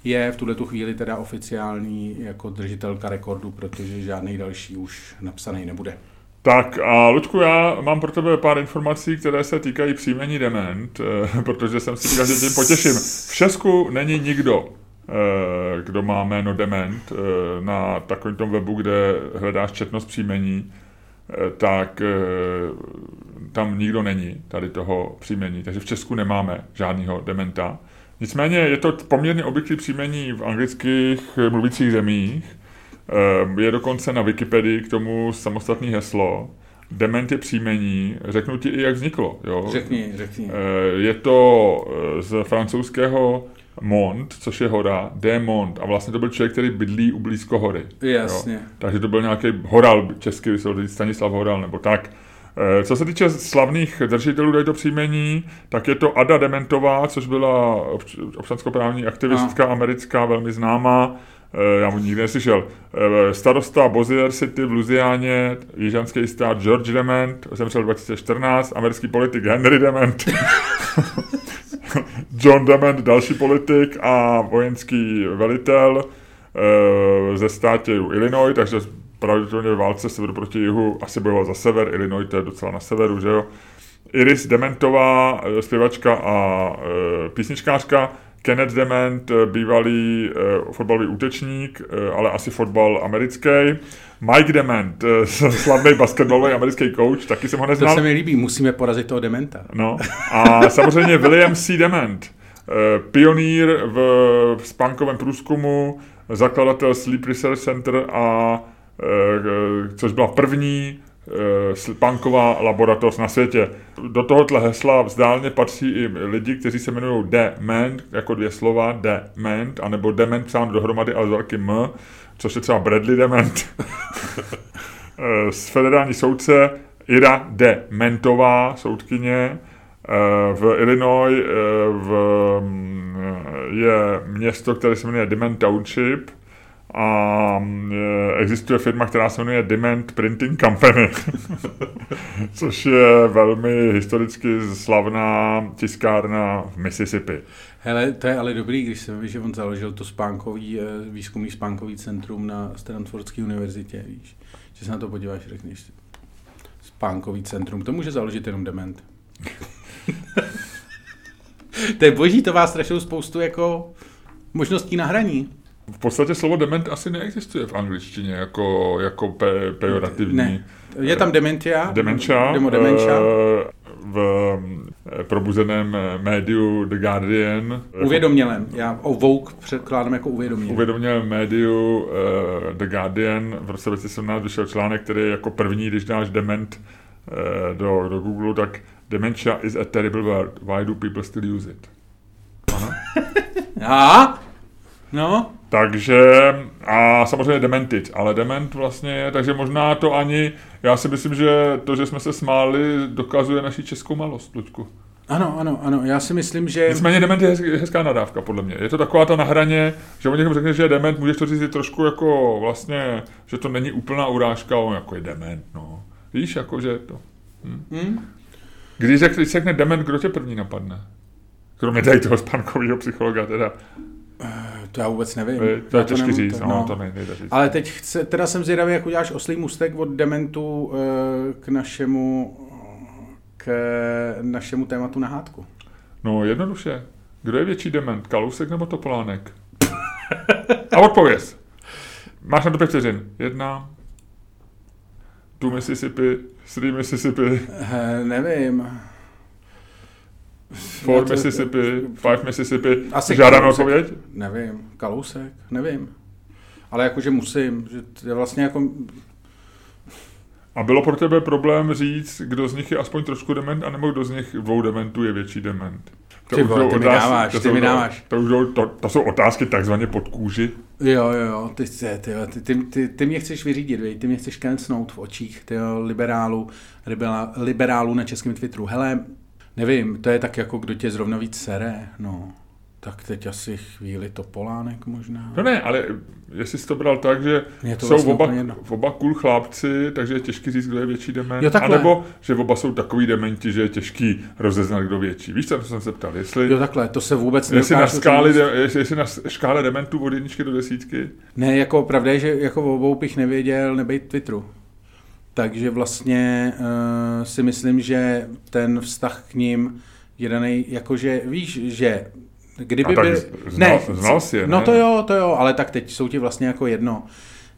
je v tuhle tu chvíli teda oficiální jako držitelka rekordu, protože žádný další už napsaný nebude. Tak a Ludku, já mám pro tebe pár informací, které se týkají příjmení dement, eh, protože jsem si říkal, že tím potěším. V Česku není nikdo, eh, kdo má jméno dement eh, na takovém tom webu, kde hledáš četnost příjmení, tak tam nikdo není tady toho příjmení, takže v Česku nemáme žádného dementa. Nicméně je to poměrně obvyklý příjmení v anglických mluvících zemích. Eh, Je dokonce na Wikipedii k tomu samostatný heslo. Dement je příjmení, řeknu ti i, jak vzniklo. Jo? Řekni, řekni. Eh, Je to eh, z francouzského Mont, což je hora, de Mont. A vlastně to byl člověk, který bydlí u blízko hory. Jasně. Jo? Takže to byl nějaký Horal, ho říct Stanislav Horal, nebo tak. Eh, Co se týče slavných držitelů této příjmení, tak je to Ada Dementová, což byla obč- občanskoprávní aktivistka americká, velmi známá. Eh, Já mu nikdy neslyšel. Eh, Starosta Bossier City v Louisianě, jižanský stát George Dement, zemřel 2014, americký politik Henry Dement, John Dement, další politik a vojenský velitel ze státu Illinois, takže pravděpodobně ve válce severu proti jihu asi bojoval za sever, Illinois to je docela na severu, že jo. Iris Dementová, eh, zpěvačka a e, písničkářka, Kenneth Dement, eh, bývalý uh, fotbalový útečník, uh, ale asi fotbal americký. Mike Dement, uh, slavný basketbalový americký coach, taky jsem ho neznal. To se mi líbí, musíme porazit toho Dementa. No. A samozřejmě William C. Dement, pionýr v, v spánkovém průzkumu, zakladatel Sleep Research Center a což byla první spánková laboratoř na světě. Do tohohle hesla vzdálně patří i lidi, kteří se jmenují Dement, jako dvě slova, Dement, anebo Dement psán dohromady, ale s velkým M, což je třeba Bradley Dement. z federální soudce Ira Dementová, soudkyně, v Illinois v, je město, které se jmenuje Dement Township, a e, existuje firma, která se jmenuje Dement Printing Company, což je velmi historicky slavná tiskárna v Mississippi. Hele, to je ale dobrý, když se ví, že on založil to spánkový, e, výzkumný spánkový centrum na Stanfordské univerzitě, víš. Že se na to podíváš, řekneš spánkový centrum, to může založit jenom dement. to je boží, to vás strašnou spoustu jako možností na hraní v podstatě slovo dement asi neexistuje v angličtině jako, jako pe, pejorativní. Ne. Je tam dementia. Dementia. Demo dementia. Eh, v eh, probuzeném médiu The Guardian. Jako- uvědomělém. Já o Vogue předkládám jako uvědomělém. Uvědomělém médiu The Guardian v roce 2017 vyšel článek, který je jako první, když dáš dement do, do Google, tak dementia is a terrible word. Why do people still use it? Ano. A? No. Takže, a samozřejmě Dementit, ale Dement vlastně je, takže možná to ani, já si myslím, že to, že jsme se smáli, dokazuje naši českou malost, Luďku. Ano, ano, ano, já si myslím, že... Nicméně dement je hezká nadávka, podle mě. Je to taková ta na hraně, že o někom řekne, že je dement, můžeš to říct trošku jako vlastně, že to není úplná urážka, on jako je dement, no. Víš, jako že to... Hm. Hmm? Když řekne, když řekne dement, kdo tě první napadne? Kromě tady toho spánkového psychologa teda. Eh, to já vůbec nevím. To je těžký říct, no, to nejde říct. Ale teď chce, teda jsem zvědavý, jak uděláš oslý mustek od Dementu eh, k našemu, k našemu tématu na hádku. No jednoduše. Kdo je větší dement, Kalousek nebo Topolánek? A odpověz. Máš na to pět vteřin. Jedna, tu Mississippi, three Mississippi. He, nevím. Four to, Mississippi, Five Mississippi. Asi Žádám odpověď? Nevím. Kalousek? Nevím. Ale jakože musím, že to je vlastně jako... A bylo pro tebe problém říct, kdo z nich je aspoň trošku dement, anebo kdo z nich dvou dementů je větší dement? To ty, vole, ty otázky, mi dáváš, to ty mi dáváš. To, to, to, to, jsou otázky takzvaně pod kůži. Jo, jo, jo, ty, ty, ty, ty, ty, ty mě chceš vyřídit, vej? ty mě chceš kencnout v očích, ty liberálu, liberálu na českém Twitteru. Hele, Nevím, to je tak jako kdo tě zrovna víc sere, no. Tak teď asi chvíli to Polánek možná. No ne, ale jestli jsi to bral tak, že to jsou vlastně oba, oba cool chlápci, takže je těžký říct, kdo je větší dement. Jo, takhle. Anebo, že oba jsou takový dementi, že je těžký rozeznat, kdo větší. Víš, co jsem se ptal? Jestli, jo, takhle, to se vůbec jestli na, skáli, de, jestli, jestli na škále dementů od jedničky do desítky? Ne, jako pravda je, že jako obou bych nevěděl nebejt Twitteru. Takže vlastně uh, si myslím, že ten vztah k ním je daný, jakože víš, že kdyby byl... Znal, ne, znal jsi je, no ne? No to jo, to jo, ale tak teď jsou ti vlastně jako jedno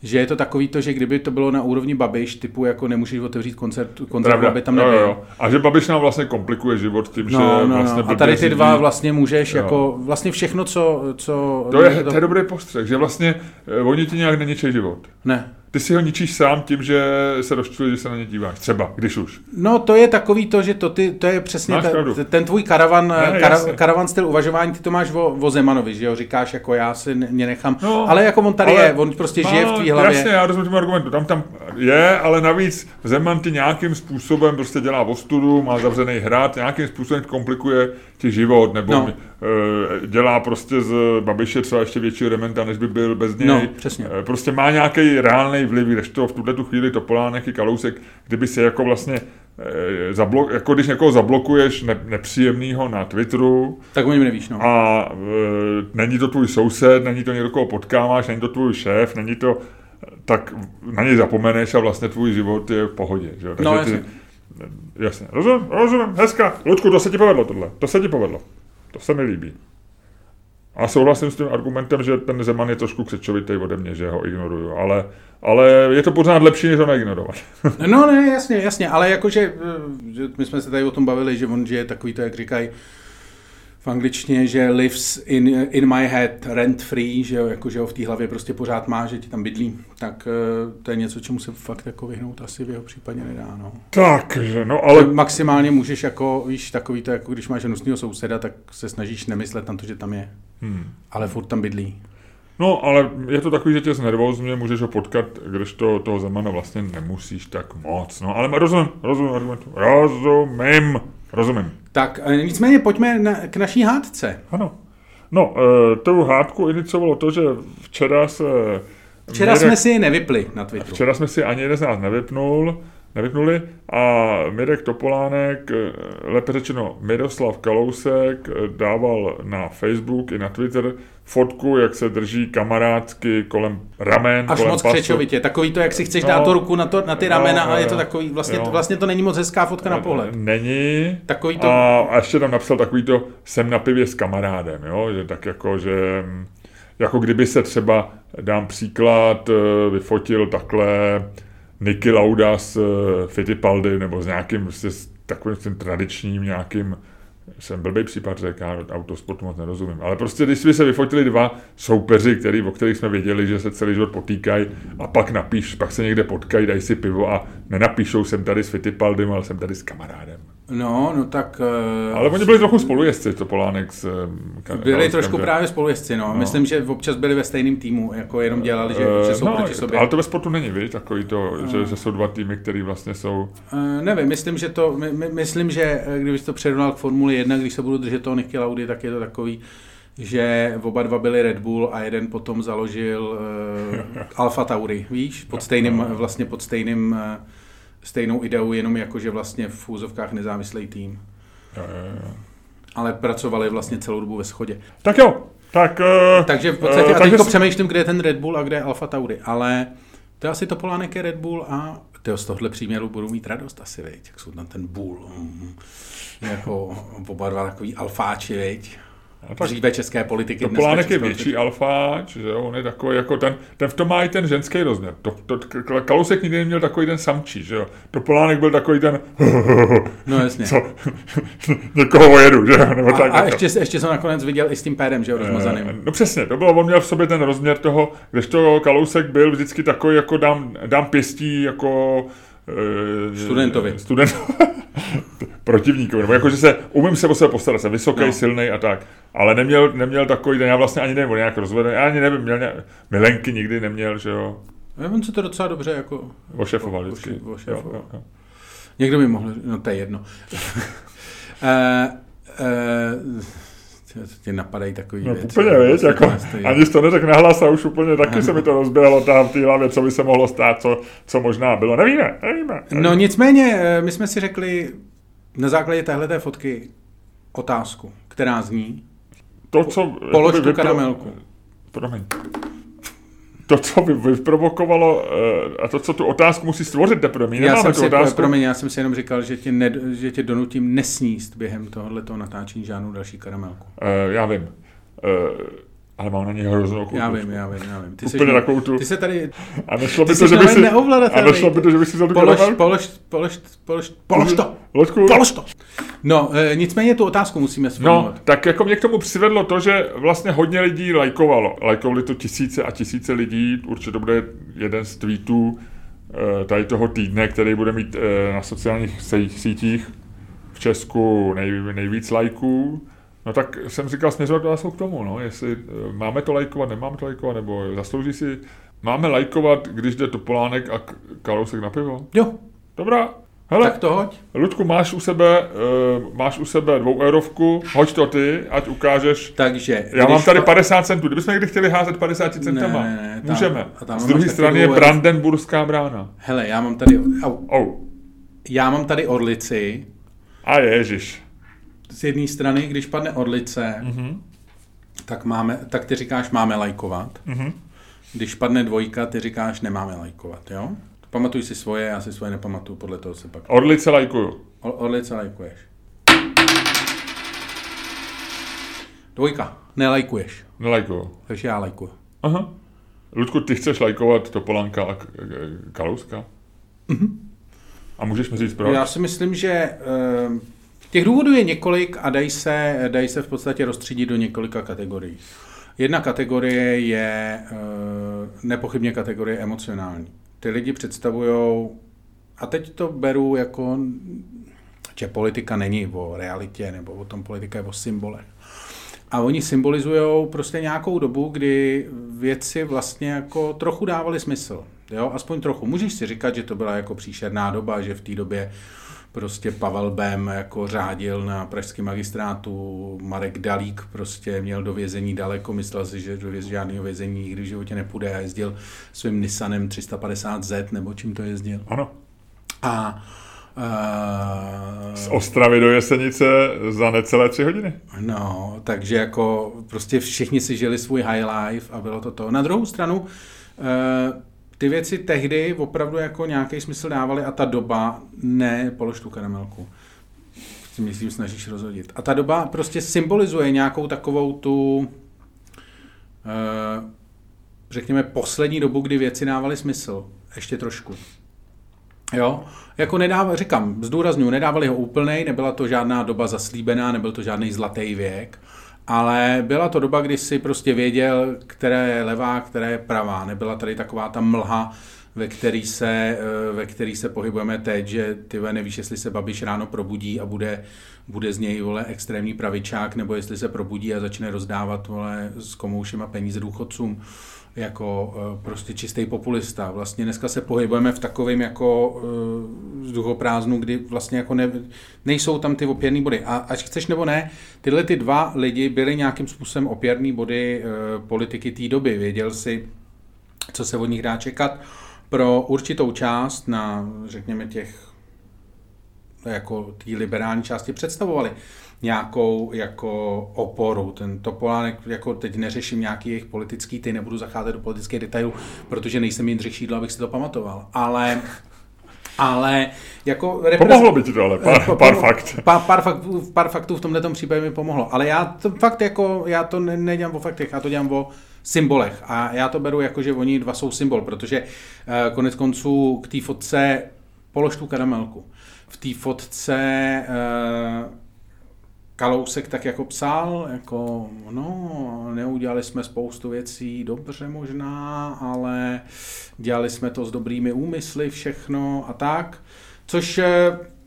že je to takový to, že kdyby to bylo na úrovni Babiš, typu jako nemůžeš otevřít koncert, koncert aby tam nebyl. Jo, jo. A že Babiš nám vlastně komplikuje život tím, no, že no, vlastně no. A tady ty dva vlastně můžeš jo. jako vlastně všechno, co... co to, je, to... to je dobrý postřeh, že vlastně eh, oni ti nějak neničí život. Ne ty si ho ničíš sám tím, že se rozčiluješ, že se na ně díváš. Třeba, když už. No to je takový to, že to, ty, to je přesně ta, ten tvůj karavan, ne, kara, karavan styl uvažování, ty to máš o, o Zemanovi, že jo, říkáš jako já si mě nechám, no, ale jako on tady ale, je, on prostě no, žije v tvý hlavě. Jasně, já rozumím argumentu, tam tam je, ale navíc Zeman ty nějakým způsobem prostě dělá ostudu, má zavřený hrad, nějakým způsobem komplikuje ti život, nebo no. Eh, dělá prostě z Babiše třeba ještě většího rementa, než by byl bez něj. No, přesně. Eh, prostě má nějaký reálný vliv, když to v tuhle tu chvíli Topolánek i Kalousek, kdyby se jako vlastně eh, zablok, jako když někoho zablokuješ ne, nepříjemnýho na Twitteru. Tak o něm nevíš, no. A e, není to tvůj soused, není to někdo, koho potkáváš, není to tvůj šéf, není to, tak na něj zapomeneš a vlastně tvůj život je v pohodě. Že? Takže no. Ty, jasně. Rozumím, rozumím, hezka. Ludku, to se ti povedlo tohle, to se ti povedlo. To se mi líbí. A souhlasím s tím argumentem, že ten Zeman je trošku křečovitý ode mě, že ho ignoruju, ale, ale je to pořád lepší, než ho neignorovat. no ne, jasně, jasně, ale jakože, eh, že my jsme se tady o tom bavili, že on žije takový to, jak říkají, v angličtině, že lives in, in my head rent free, že jo, jako, že ho v té hlavě prostě pořád má, že ti tam bydlí, tak uh, to je něco, čemu se fakt jako vyhnout asi v jeho případě nedá, no. Takže, no ale... Že maximálně můžeš jako, víš, takový to, jako když máš hnusného souseda, tak se snažíš nemyslet na to, že tam je. Hmm. Ale furt tam bydlí. No, ale je to takový, že tě znervózně, můžeš ho potkat, když to toho Zemana vlastně nemusíš tak moc. No, ale rozumím, rozumím argumentu. Rozumím, rozumím. Tak e, nicméně pojďme na, k naší hádce. Ano. No, e, tou hádku iniciovalo to, že včera se... Včera Mirek, jsme si ji nevypli na Twitteru. Včera jsme si ani jeden z nás nevypnul nevypnuli a Mirek Topolánek, eh, lépe řečeno Miroslav Kalousek, eh, dával na Facebook i na Twitter fotku, jak se drží kamarádsky kolem ramen, Až kolem moc pasu. křečovitě, takový to, jak si chceš no, dát tu ruku na, to, na ty ramena no, a je to takový, vlastně, to, vlastně to není moc hezká fotka na pohled. Není. Takový to... A, a ještě tam napsal takový to, jsem na pivě s kamarádem, jo, že tak jako, že jako kdyby se třeba, dám příklad, eh, vyfotil takhle Niky Lauda s uh, Fittipaldi nebo s nějakým prostě s takovým tím tradičním nějakým jsem blbý případ řekl, já autosportu moc nerozumím. Ale prostě, když by se vyfotili dva soupeři, který, o kterých jsme věděli, že se celý život potýkají a pak napíš, pak se někde potkají, dají si pivo a nenapíšou, jsem tady s Fittipaldem, ale jsem tady s kamarádem. No, no tak... Uh, Ale oni byli trochu spolujezdci, to Polánek s... Uh, byli trošku že... právě spolujezdci, no. no. Myslím, že občas byli ve stejném týmu, jako jenom dělali, že, uh, že jsou no, proti sobě. Ale to ve sportu není, víš, takový to, uh, že, že, jsou dva týmy, které vlastně jsou... Uh, nevím, myslím, že to, my, my, myslím, že kdybych to předunal k Formuli 1, když se budu držet toho Nicky Laudy, tak je to takový, že oba dva byli Red Bull a jeden potom založil uh, Alfa Tauri, víš, pod stejným, vlastně pod stejným uh, stejnou ideu, jenom jako, že vlastně v úzovkách nezávislý tým. Jo, jo, jo. Ale pracovali vlastně celou dobu ve schodě. Tak jo, tak... Uh, takže v podstatě, uh, a teďko přemýšlím, kde je ten Red Bull a kde je Alfa Tauri, ale to je asi Topolánek je Red Bull a tyjo, z tohle příměru budu mít radost asi, veď, jak jsou tam ten Bull. Mm, jako oba dva takový alfáči, veď. Tak dříve české politiky. Topolánek je větší alfáč, že on je takový jako ten, ten v tom má i ten ženský rozměr. To, to, Kalousek nikdy neměl takový ten samčí, že jo. Topolánek byl takový ten no jasně. Co, někoho jedu, že jo. Nebo a, tak, a ještě, ještě jsem nakonec viděl i s tím pédem, že jo, rozmazaným. Eh, no přesně, to bylo, on měl v sobě ten rozměr toho, když to Kalousek byl vždycky takový, jako dám, dám pěstí, jako Studentovi. Student, protivníkovi, nebo jako, že se, umím se o sebe postarat, jsem vysoký, no. silný a tak, ale neměl, neměl takový den, já vlastně ani nevím, nějak rozvedený, já ani nevím, měl nějak, milenky nikdy neměl, že jo. Já on se to docela dobře jako... Ošefoval vždycky. Ošefoval. Jo, jo, jo. Někdo by mohl, no to je jedno. uh, uh, tě napadají takový no, věci. Úplně, víš, jako, ani to neřekl nahlas a už úplně taky se mi to rozběhlo tam v té hlavě, co by se mohlo stát, co, co možná bylo. Nevíme, nevíme, nevíme. No nicméně, eh, my jsme si řekli na základě téhle fotky otázku, která zní, to, co... Polož tu karamelku. Promiň to, co by vyprovokovalo, eh, a to, co tu otázku musí stvořit teprve. My já jsem si, otázku. Promiň, já jsem si jenom říkal, že tě, ne, že tě donutím nesníst během tohoto natáčení žádnou další karamelku. Uh, já vím. Uh, ale mám na něj hroznou koutu. Já vím, já vím, já vím. Ty Úplně na koutu. Ty se tady... A nešlo by to, že by si... A nešlo by to, že by si vzal tu polož, polož, polož, polož, polož to. Loďku. Polož to. No, e, nicméně tu otázku musíme sformulovat. No, tak jako mě k tomu přivedlo to, že vlastně hodně lidí lajkovalo. Lajkovali to tisíce a tisíce lidí. Určitě to bude jeden z tweetů e, tady toho týdne, který bude mít e, na sociálních sítích v Česku nej, nejvíc lajků. No tak jsem říkal směřovat otázku k tomu, no, jestli eh, máme to lajkovat, nemáme to lajkovat, nebo zaslouží si, máme lajkovat, když jde Topolánek a Kalousek na pivo? Jo. Dobrá. Hele, tak to hoď. Ludku, máš u sebe, uh, máš u sebe dvou eurovku, hoď to ty, ať ukážeš. Takže. Já mám tady 50 centů, kdybychom někdy chtěli házet 50 centama, ne, ne, ne, tam, můžeme. Tam Z druhé strany je Brandenburská brána. Hele, já mám tady, au, oh. já mám tady Orlici. A ježiš z jedné strany, když padne Orlice, mm-hmm. tak, máme, tak ty říkáš, máme lajkovat. Mm-hmm. Když padne dvojka, ty říkáš, nemáme lajkovat, jo? Pamatuj si svoje, já si svoje nepamatuju, podle toho se pak... Orlice lajkuju. Or, orlice lajkuješ. Dvojka. nelajkuješ. Nelajkuju. Takže já lajkuju. Aha. Ludku, ty chceš lajkovat Topolánka a Kalouska? A můžeš mi říct proč? Já si myslím, že eh, těch důvodů je několik a dají se, dají se v podstatě rozstřídit do několika kategorií. Jedna kategorie je eh, nepochybně kategorie emocionální. Ty lidi představují, a teď to beru jako, že politika není o realitě, nebo o tom politika je o symbolech. A oni symbolizují prostě nějakou dobu, kdy věci vlastně jako trochu dávaly smysl. Jo, aspoň trochu. Můžeš si říkat, že to byla jako příšerná doba, že v té době prostě Pavel Bem jako řádil na pražském magistrátu, Marek Dalík prostě měl do vězení daleko, myslel si, že do věz, žádného vězení nikdy v životě nepůjde a jezdil svým Nissanem 350Z nebo čím to jezdil. Ano. A Z uh, Ostravy do Jesenice za necelé tři hodiny. No, takže jako prostě všichni si žili svůj high life a bylo to to. Na druhou stranu, eh, ty věci tehdy opravdu jako nějaký smysl dávaly a ta doba, ne, polož tu karamelku, si myslím, snažíš rozhodit. A ta doba prostě symbolizuje nějakou takovou tu, eh, řekněme, poslední dobu, kdy věci dávaly smysl. Ještě trošku. Jo, jako nedává, říkám, zdůraznuju, nedávali ho úplnej, nebyla to žádná doba zaslíbená, nebyl to žádný zlatý věk, ale byla to doba, kdy si prostě věděl, která je levá, která je pravá. Nebyla tady taková ta mlha, ve který se, eh, ve který se pohybujeme teď, že ty nevíš, jestli se Babiš ráno probudí a bude, bude z něj vole, extrémní pravičák, nebo jestli se probudí a začne rozdávat vole, s komoušema peníze důchodcům jako eh, prostě čistý populista. Vlastně dneska se pohybujeme v takovém jako vzduchoprázdnu, kdy vlastně jako ne, nejsou tam ty opěrný body. A ať chceš nebo ne, tyhle ty dva lidi byly nějakým způsobem opěrný body eh, politiky té doby. Věděl si, co se od nich dá čekat. Pro určitou část na, řekněme, těch jako té liberální části představovali nějakou jako oporu. Ten Topolánek, jako teď neřeším nějaký jejich politický, ty nebudu zacházet do politických detailů, protože nejsem Jindřich Šídlo, abych si to pamatoval. Ale ale jako Pomohlo by ti to ale, pár, pár fakt. Pár, pár, faktů, pár faktů v tomhle případě mi pomohlo. Ale já to fakt jako, já to ne, nedělám o faktech, já to dělám o symbolech. A já to beru jako, že oni dva jsou symbol, protože uh, konec konců k té fotce polož tu karamelku. V té fotce uh, Kalousek tak jako psal, jako no, neudělali jsme spoustu věcí dobře možná, ale dělali jsme to s dobrými úmysly všechno a tak. Což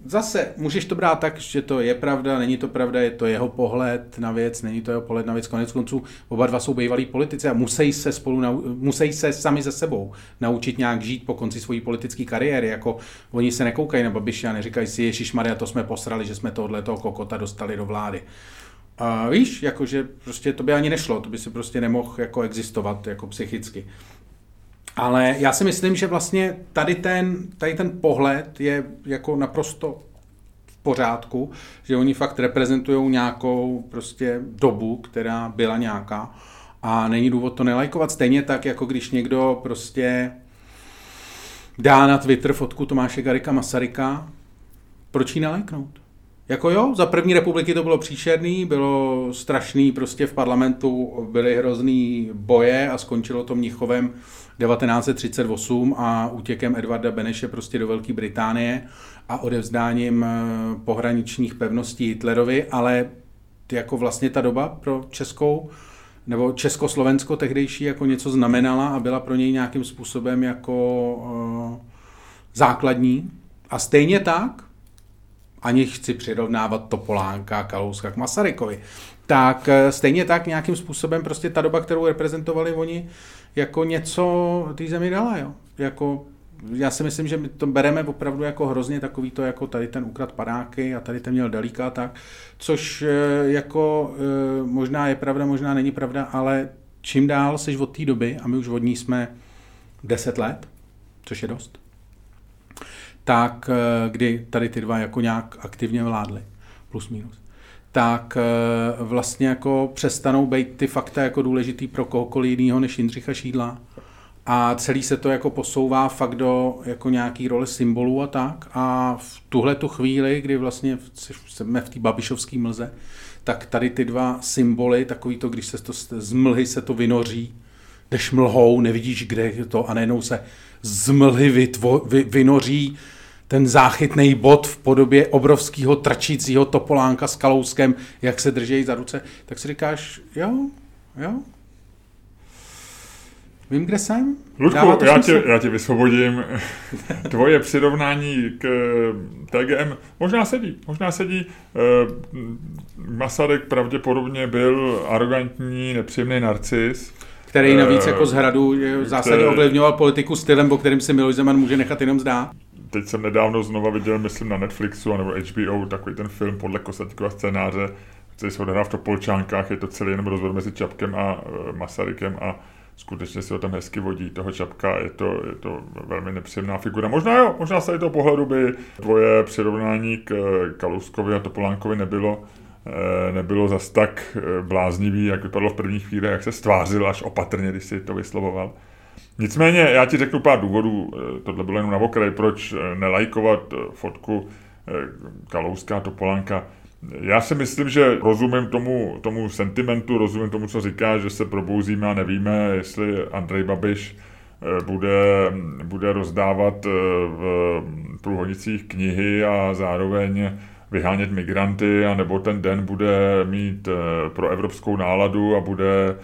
zase můžeš to brát tak, že to je pravda, není to pravda, je to jeho pohled na věc, není to jeho pohled na věc. Konec konců oba dva jsou bývalí politici a musí se spolu, musí se sami ze sebou naučit nějak žít po konci své politické kariéry. Jako oni se nekoukají na Babiše a neříkají si, Ježíš Maria, to jsme posrali, že jsme tohle toho kokota dostali do vlády. A víš, jakože prostě to by ani nešlo, to by si prostě nemohl jako existovat jako psychicky. Ale já si myslím, že vlastně tady ten, tady ten pohled je jako naprosto v pořádku, že oni fakt reprezentují nějakou prostě dobu, která byla nějaká a není důvod to nelajkovat. Stejně tak, jako když někdo prostě dá na Twitter fotku Tomáše Garika Masaryka, proč ji nelajknout? Jako jo, za první republiky to bylo příšerný, bylo strašný, prostě v parlamentu byly hrozný boje a skončilo to Mnichovem 1938 a útěkem Edvarda Beneše prostě do Velké Británie a odevzdáním pohraničních pevností Hitlerovi, ale jako vlastně ta doba pro Českou nebo Československo tehdejší jako něco znamenala a byla pro něj nějakým způsobem jako uh, základní. A stejně tak, ani chci přirovnávat Topolánka, Kalouska k Masarykovi, tak stejně tak nějakým způsobem prostě ta doba, kterou reprezentovali oni, jako něco té zemi dala, jo. Jako, já si myslím, že my to bereme opravdu jako hrozně takový to, jako tady ten ukrad padáky a tady ten měl dalíka a tak, což jako možná je pravda, možná není pravda, ale čím dál seš od té doby, a my už od ní jsme 10 let, což je dost, tak kdy tady ty dva jako nějak aktivně vládly, plus minus, tak vlastně jako přestanou být ty fakta jako důležitý pro kohokoliv jiného než Jindřicha Šídla. A celý se to jako posouvá fakt do jako nějaký role symbolů a tak. A v tuhle tu chvíli, kdy vlastně jsme v té babišovské mlze, tak tady ty dva symboly, takový to, když se to z mlhy se to vynoří, jdeš mlhou, nevidíš, kde je to a najednou se z mlhy vytvo, vy, vynoří ten záchytný bod v podobě obrovského trčícího topolánka s kalouskem, jak se drží za ruce, tak si říkáš, jo, jo, Vím, kde jsem? Ludku, já tě, já tě vysvobodím. Tvoje přirovnání k TGM možná sedí. Možná sedí. Eh, Masaryk pravděpodobně byl arrogantní, nepříjemný narcis. Který navíc jako z hradu v zásadě ovlivňoval politiku stylem, o kterým si Miloš Zeman může nechat jenom zdát. Teď jsem nedávno znova viděl, myslím, na Netflixu nebo HBO, takový ten film podle Kosatíkova scénáře, který se odehrá v Topolčánkách, je to celý jenom rozhovor mezi Čapkem a eh, Masarykem a skutečně si ho tam hezky vodí, toho Čapka, je to, je to velmi nepříjemná figura. Možná jo, možná z toho pohledu by tvoje přirovnání k Kalouskovi a Topolánkovi nebylo, eh, nebylo zas tak eh, bláznivý, jak vypadlo v první chvíli, jak se stvářil až opatrně, když si to vyslovoval. Nicméně, já ti řeknu pár důvodů, eh, tohle bylo jenom na okraj, proč nelajkovat fotku Kalouska a Topolánka. Já si myslím, že rozumím tomu, tomu sentimentu, rozumím tomu, co říká, že se probouzíme a nevíme, jestli Andrej Babiš eh, bude, bude rozdávat eh, v průhodnicích knihy a zároveň vyhánět migranty, a nebo ten den bude mít eh, pro evropskou náladu a bude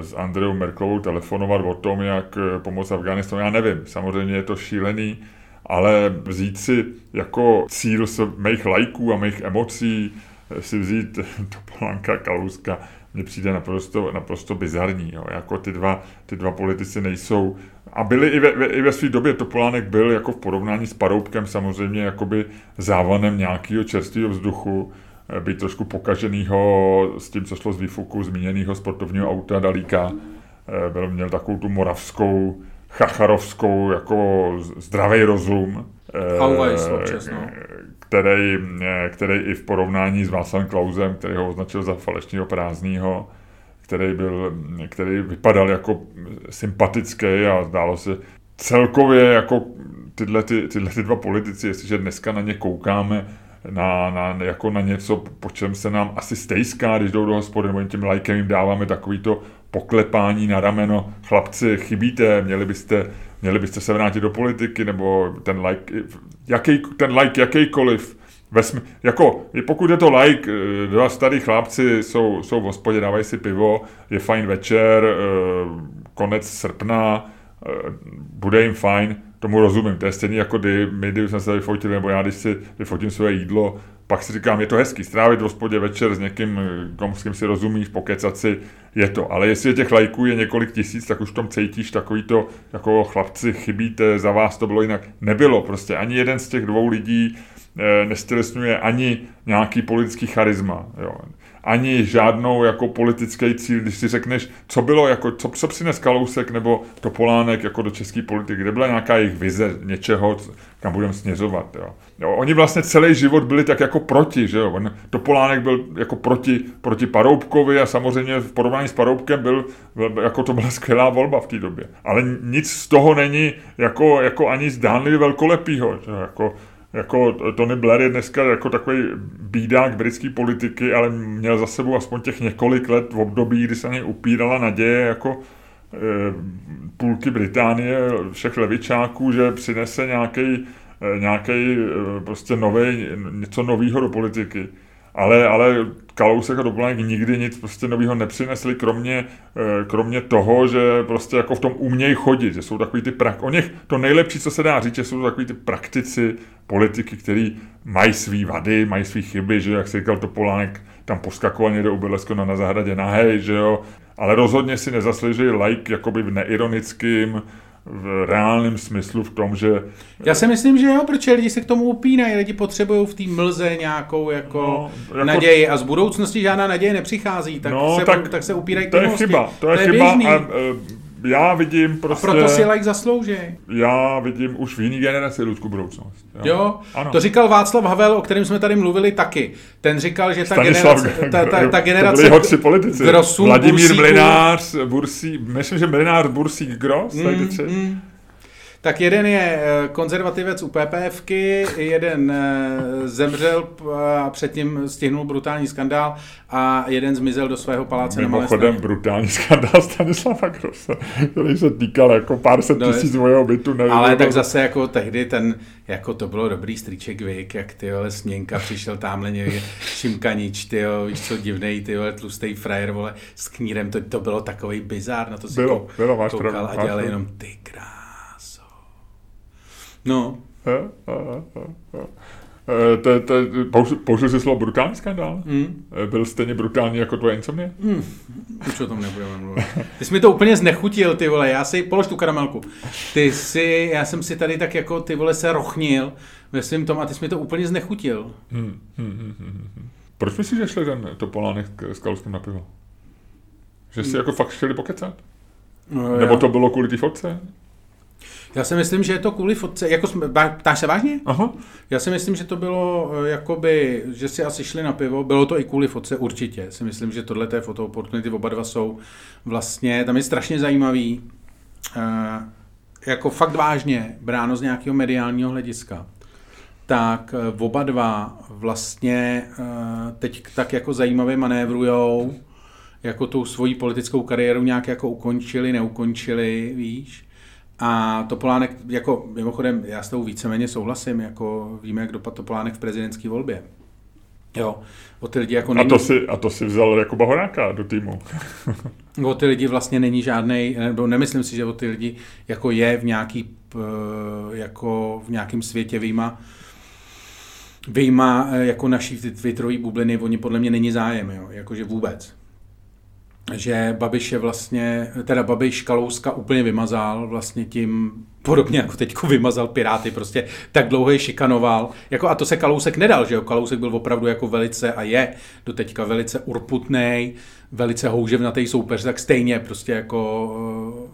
s Andreou Merklovou telefonovat o tom, jak pomoct Afganistanu. Já nevím, samozřejmě je to šílený, ale vzít si jako cíl z mých lajků a mých emocí, eh, si vzít Topolanka, Kalouska, mně přijde naprosto, naprosto bizarní. Jo. Jako ty dva, ty dva politici nejsou. A byli i ve, i ve své době Topolánek byl jako v porovnání s Paroubkem samozřejmě jakoby závanem nějakého čerstvého vzduchu, eh, být trošku pokaženýho s tím, co šlo z výfuku zmíněného sportovního auta Dalíka. Eh, byl, měl takovou tu moravskou chacharovskou jako zdravý rozum, občas, no. který, který i v porovnání s Václavem Klausem, který ho označil za falešního prázdného, který, byl, který vypadal jako sympatický a zdálo se celkově jako tyhle, ty, tyhle ty dva politici, jestliže dneska na ně koukáme, na, na, jako na něco, po čem se nám asi stejská, když jdou do hospody, nebo tím lajkem jim dáváme takový to poklepání na rameno, chlapci, chybíte, měli byste, měli byste se vrátit do politiky, nebo ten like, jaký, ten like jakýkoliv, Vesmi, jako, pokud je to like, eh, dva starý chlapci jsou, jsou v hospodě, dávají si pivo, je fajn večer, eh, konec srpna, eh, bude jim fajn, tomu rozumím, to je stejný jako kdy my, když jsme se vyfotili, nebo já, když si vyfotím své jídlo, pak si říkám, je to hezký, strávit v hospodě večer s někým, komu s kým si rozumíš, pokecat si, je to. Ale jestli těch lajků je několik tisíc, tak už v tom cítíš takový to, jako chlapci, chybíte, za vás to bylo jinak. Nebylo prostě. Ani jeden z těch dvou lidí e, nestělesňuje ani nějaký politický charisma. Jo ani žádnou jako politický cíl, když si řekneš, co bylo, jako, co, co přines Kalousek nebo Topolánek jako do české politiky, kde byla nějaká jejich vize něčeho, kam budeme směřovat. Jo. Jo, oni vlastně celý život byli tak jako proti, že jo. On, Topolánek byl jako proti, proti Paroubkovi a samozřejmě v porovnání s Paroubkem byl, jako to byla skvělá volba v té době. Ale nic z toho není jako, jako ani zdánlivě velkolepýho. Že? Jako, jako Tony Blair je dneska jako takový bídák britské politiky, ale měl za sebou aspoň těch několik let v období, kdy se něj upírala naděje jako e, půlky Británie, všech levičáků, že přinese nějaký nějaký e, prostě nový, něco nového do politiky. Ale, ale Kalousek a Doplanek nikdy nic prostě nového nepřinesli, kromě, eh, kromě toho, že prostě jako v tom umějí chodit, že jsou takový ty prak... O něch to nejlepší, co se dá říct, že jsou takový ty praktici, politiky, který mají svý vady, mají svý chyby, že jak se říkal Topolánek, tam poskakoval někde u Běleskona na zahradě nahej, že jo, ale rozhodně si nezaslouží like jakoby v neironickým, v reálném smyslu v tom, že... Já si myslím, že jo, protože lidi se k tomu upínají, lidi potřebují v té mlze nějakou jako, no, jako naději a z budoucnosti žádná naděje nepřichází, tak, no, se, tak, tak se upírají k To je chyba, to je, to je chyba běžný. a, já vidím prostě... A proto si like zaslouží. Já vidím už v jiný generaci lidskou budoucnost. Jo, jo ano. to říkal Václav Havel, o kterém jsme tady mluvili taky. Ten říkal, že ta Stanislav, generace... Ta, ta, ta generace to politici. Grosů, Vladimír Bursíku. Mlinář, Bursí, myslím, že Mlinář, Bursík, Gros, mm, tři. Mm. Tak jeden je eh, konzervativec u PPFky, jeden eh, zemřel a předtím stihnul brutální skandál a jeden zmizel do svého paláce Mimochodem na brutální skandál Stanislava Grosse, který se týkal jako pár set no, tisíc mojeho bytu. Nevím, ale tak zase jako tehdy ten, jako to bylo dobrý stříček Vik, jak ty vole směnka přišel tamhle někde šimkanič, ty jo, víš co, divnej, ty vole, tlustý frajer, vole, s knírem, to, to bylo takový bizár, na to si bylo, bylo, máš koukal pravdu, a dělal jenom ty krás. No. Použil jsi slovo brutální skandál? Mm. Byl stejně brutální jako tvoje insomnie? Mm. Už o tom nebudeme mluvit. Ty jsi mi to úplně znechutil, ty vole. Já si, polož tu karamelku. Ty si, já jsem si tady tak jako, ty vole, se rochnil ve svým tom a ty jsi mi to úplně znechutil. Hmm, hmm, hmm, hmm. Proč myslíš, že šli ten Topolánek s Kaluskem na pivo? Že si hmm. jako fakt chtěli pokecat? No, Nebo já. to bylo kvůli té fotce? Já si myslím, že je to kvůli fotce, jako ptáš se vážně? Aha. Já si myslím, že to bylo eh, jakoby, že si asi šli na pivo, bylo to i kvůli fotce určitě. Si myslím, že tohle té foto opportunity oba dva jsou vlastně, tam je strašně zajímavý, uh, jako fakt vážně bráno z nějakého mediálního hlediska tak uh, oba dva vlastně teď tak jako zajímavě manévrujou, jako tu svoji politickou kariéru nějak jako ukončili, neukončili, víš. A Topolánek, jako mimochodem, já s tou víceméně souhlasím, jako víme, jak dopadl Topolánek v prezidentské volbě. Jo, o ty lidi jako není... a, to si, a to si vzal jako Bahoráka do týmu. o ty lidi vlastně není žádný, nebo nemyslím si, že o ty lidi jako je v nějaký, jako v nějakém světě výjima, vyjma jako naší twitterové bubliny, oni podle mě není zájem, jo, jakože vůbec že Babiš je vlastně, teda Babiš Kalouska úplně vymazal vlastně tím, podobně jako teďko vymazal Piráty, prostě tak dlouho je šikanoval. Jako, a to se Kalousek nedal, že jo? Kalousek byl opravdu jako velice a je do teďka velice urputný, velice houževnatý soupeř, tak stejně prostě jako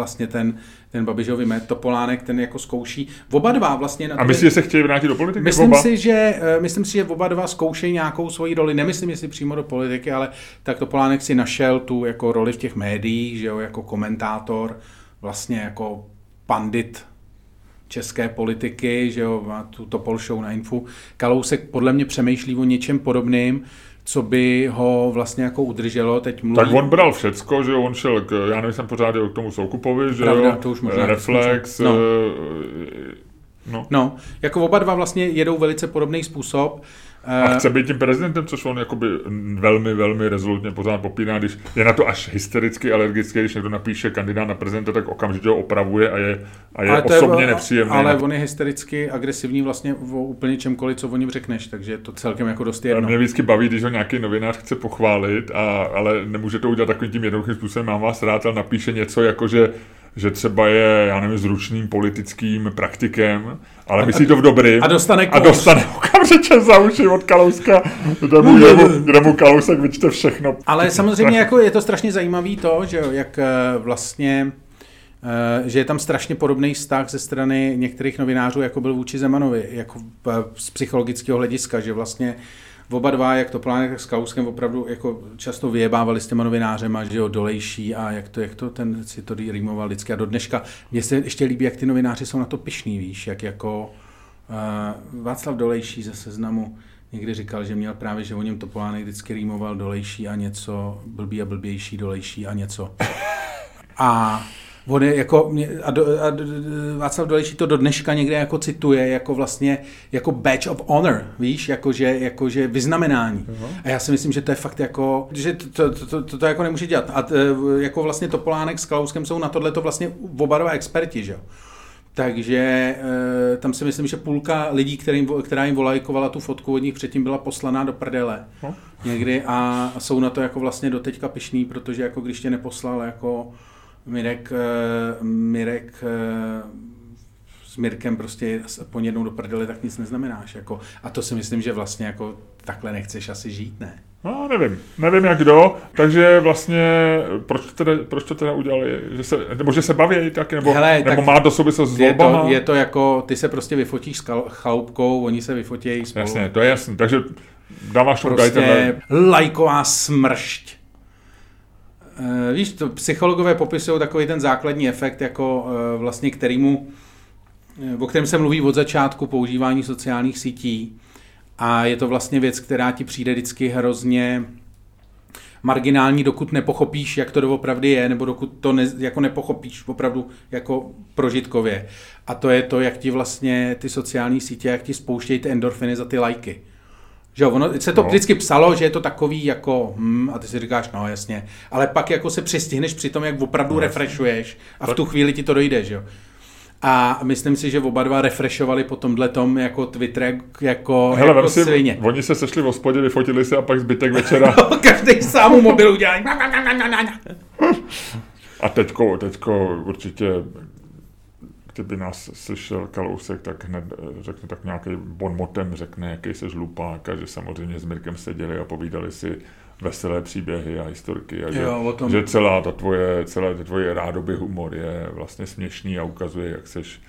vlastně ten, ten Babišovi met, Topolánek, ten jako zkouší. Oba dva vlastně... Na a myslíš, že se chtějí vrátit do politiky? Myslím oba? si, že, eh, myslím si, že oba dva zkoušejí nějakou svoji roli. Nemyslím, jestli přímo do politiky, ale tak Topolánek si našel tu jako roli v těch médiích, že jo, jako komentátor, vlastně jako pandit české politiky, že jo, má tu Topol show na Infu. Kalousek podle mě přemýšlí o něčem podobným, co by ho vlastně jako udrželo. Teď mluví... Tak on bral všecko, že on šel, k, já nejsem pořád k tomu Soukupovi, že Pravda, jo, to už možná Reflex, no. Eh, no. no, jako oba dva vlastně jedou velice podobný způsob. A chce být tím prezidentem, což on jakoby velmi, velmi rezolutně pořád popíná, když je na to až hystericky alergický, když někdo napíše kandidát na prezidenta, tak okamžitě ho opravuje a je, a je osobně je, nepříjemný. Ale on je hystericky agresivní vlastně o úplně čemkoliv, co o něm řekneš, takže je to celkem jako dost jedno. Mě vždycky baví, když ho nějaký novinář chce pochválit, a, ale nemůže to udělat takovým tím jednoduchým způsobem, mám vás rád, ale napíše něco jako, že že třeba je, já nevím, zručným politickým praktikem, ale myslí to v dobrým. A dostane A dostane okamžitě za uši od Kalouska, kde mu, mu, kde mu Kalousek vyčte všechno. Ale samozřejmě jako je to strašně zajímavý to, že jak eh, vlastně eh, že je tam strašně podobný vztah ze strany některých novinářů, jako byl vůči Zemanovi, jako z psychologického hlediska, že vlastně oba dva, jak to plánek, tak s Kauskem opravdu jako často vyjebávali s těma novinářema, že jo, dolejší a jak to, jak to ten si to rýmoval vždycky a do dneška. Mně se ještě líbí, jak ty novináři jsou na to pišný, víš, jak jako uh, Václav Dolejší ze seznamu někdy říkal, že měl právě, že o něm Topolánek vždycky rýmoval dolejší a něco, blbý a blbější, dolejší a něco. A On je jako, a, do, a Václav Dolejší to do dneška někde jako cituje, jako vlastně, jako badge of honor, víš, jakože, jakože vyznamenání. Uh-huh. A já si myslím, že to je fakt jako, že to, to, to, to, to jako nemůže dělat. A t, jako vlastně Topolánek s Klauskem jsou na tohle to vlastně oba dva experti, že jo. Takže e, tam si myslím, že půlka lidí, kterým, která jim volajkovala tu fotku od nich předtím byla poslaná do prdele no. někdy a jsou na to jako vlastně doteďka pišný, protože jako když tě neposlal jako Mirek, eh, Mirek eh, s Mirkem prostě po jednou do prdele, tak nic neznamenáš. Jako, a to si myslím, že vlastně jako takhle nechceš asi žít, ne? No, nevím. Nevím, jak kdo. Takže vlastně, proč to teda, proč to teda udělali? Že se, nebo že se baví taky, nebo, Hele, nebo má do sobě se s je to, je to jako, ty se prostě vyfotíš s chaloupkou, oni se vyfotějí spolu. Jasně, to je jasný. Takže dáváš prostě lajková smršť víš, to psychologové popisují takový ten základní efekt, jako uh, vlastně kterýmu, uh, o kterém se mluví od začátku používání sociálních sítí. A je to vlastně věc, která ti přijde vždycky hrozně marginální, dokud nepochopíš, jak to doopravdy je, nebo dokud to ne, jako nepochopíš opravdu jako prožitkově. A to je to, jak ti vlastně ty sociální sítě, jak ti spouštějí ty endorfiny za ty lajky. Že jo, ono se to no. vždycky psalo, že je to takový jako, hm, a ty si říkáš, no jasně, ale pak jako se přistihneš při tom, jak opravdu no, refreshuješ a v tu chvíli ti to dojde, že jo. A myslím si, že oba dva refreshovali po tomhle tom jako Twitter jako, Hele, jako si, svině. Oni se sešli v hospodě, vyfotili se a pak zbytek večera. Každý sám u mobilu dělá. a teďko, teďko určitě kdyby nás slyšel Kalousek, tak hned eh, řekne tak nějaký bonmotem, řekne, jaký se žlupák a že samozřejmě s Mirkem seděli a povídali si veselé příběhy a historky a že, Jo, tom- že celá ta tvoje, celé ta tvoje rádoby humor je vlastně směšný a ukazuje, jak seš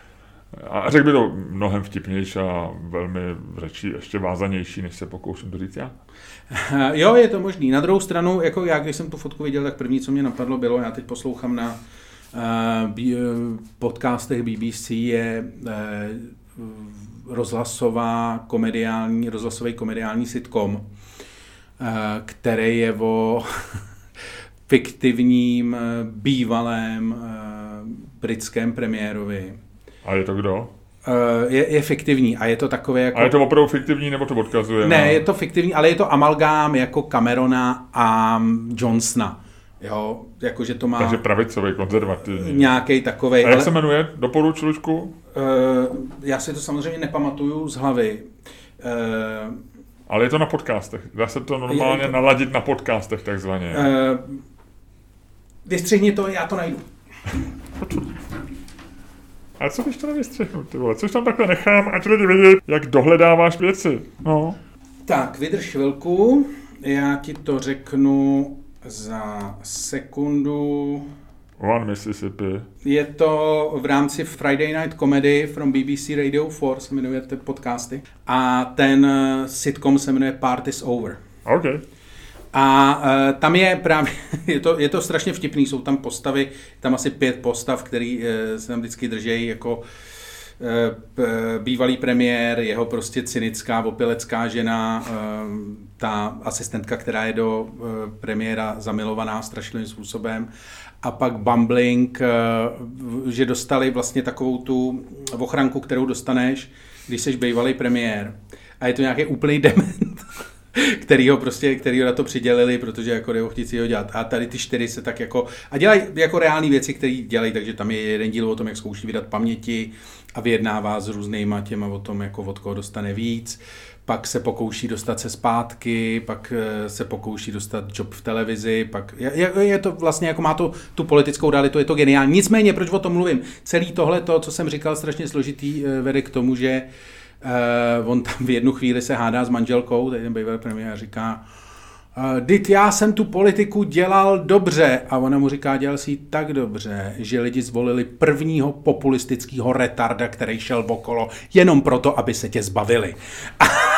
a řekl by to mnohem vtipnější a velmi řečí ještě vázanější, než se pokouším to říct já. Jo, je to možný. Na druhou stranu, jako já, když jsem tu fotku viděl, tak první, co mě napadlo, bylo, já teď poslouchám na podcastech BBC, je uh, rozhlasová komediální, rozhlasový komediální sitcom, který je o fiktivním eh, bývalém britském premiérovi. A je to kdo? Je, je fiktivní a je to takové jako... A je to opravdu fiktivní, nebo to odkazuje? Ne, na... je to fiktivní, ale je to amalgám jako Camerona a Johnsona. Jo, jakože to má Takže pravicový, konzervativní. nějaký takový. A jak se jmenuje? Doporuč, Lučku? uh, já si to samozřejmě nepamatuju z hlavy. Uh, Ale je to na podcastech. Dá se to normálně to- naladit na podcastech takzvaně. uh, vystřihni to, já to najdu. A co když to nevystřihnu, ty vole? Což tam takhle nechám, ať lidi vidí, jak dohledáváš věci. No. Tak, vydrž chvilku, já ti to řeknu za sekundu. One Mississippi. Je to v rámci Friday Night Comedy from BBC Radio 4, se jmenuje ty podcasty. A ten eh, sitcom se jmenuje Party's Over. OK. A uh, tam je právě, je to, je to strašně vtipný, jsou tam postavy, tam asi pět postav, který uh, se tam vždycky držejí jako p- bývalý premiér, jeho prostě cynická, opilecká žena, ta asistentka, která je do uh, premiéra zamilovaná strašným způsobem a pak Bumbling, uh, že dostali vlastně takovou tu ochranku, kterou dostaneš, když jsi bývalý premiér. A je to nějaký úplný dement který ho prostě, který ho na to přidělili, protože jako chtít si ho dělat. A tady ty čtyři se tak jako, a dělají jako reální věci, které dělají, takže tam je jeden díl o tom, jak zkouší vydat paměti a vyjednává s různýma těma o tom, jako od koho dostane víc. Pak se pokouší dostat se zpátky, pak eh, se pokouší dostat job v televizi, pak je, je, to vlastně, jako má to tu politickou realitu, je to geniální. Nicméně, proč o tom mluvím? Celý tohle, to, co jsem říkal, strašně složitý, eh, vede k tomu, že Uh, on tam v jednu chvíli se hádá s manželkou, tady ten bývalý premiér říká, Dit, já jsem tu politiku dělal dobře. A ona mu říká, dělal si tak dobře, že lidi zvolili prvního populistického retarda, který šel okolo, jenom proto, aby se tě zbavili.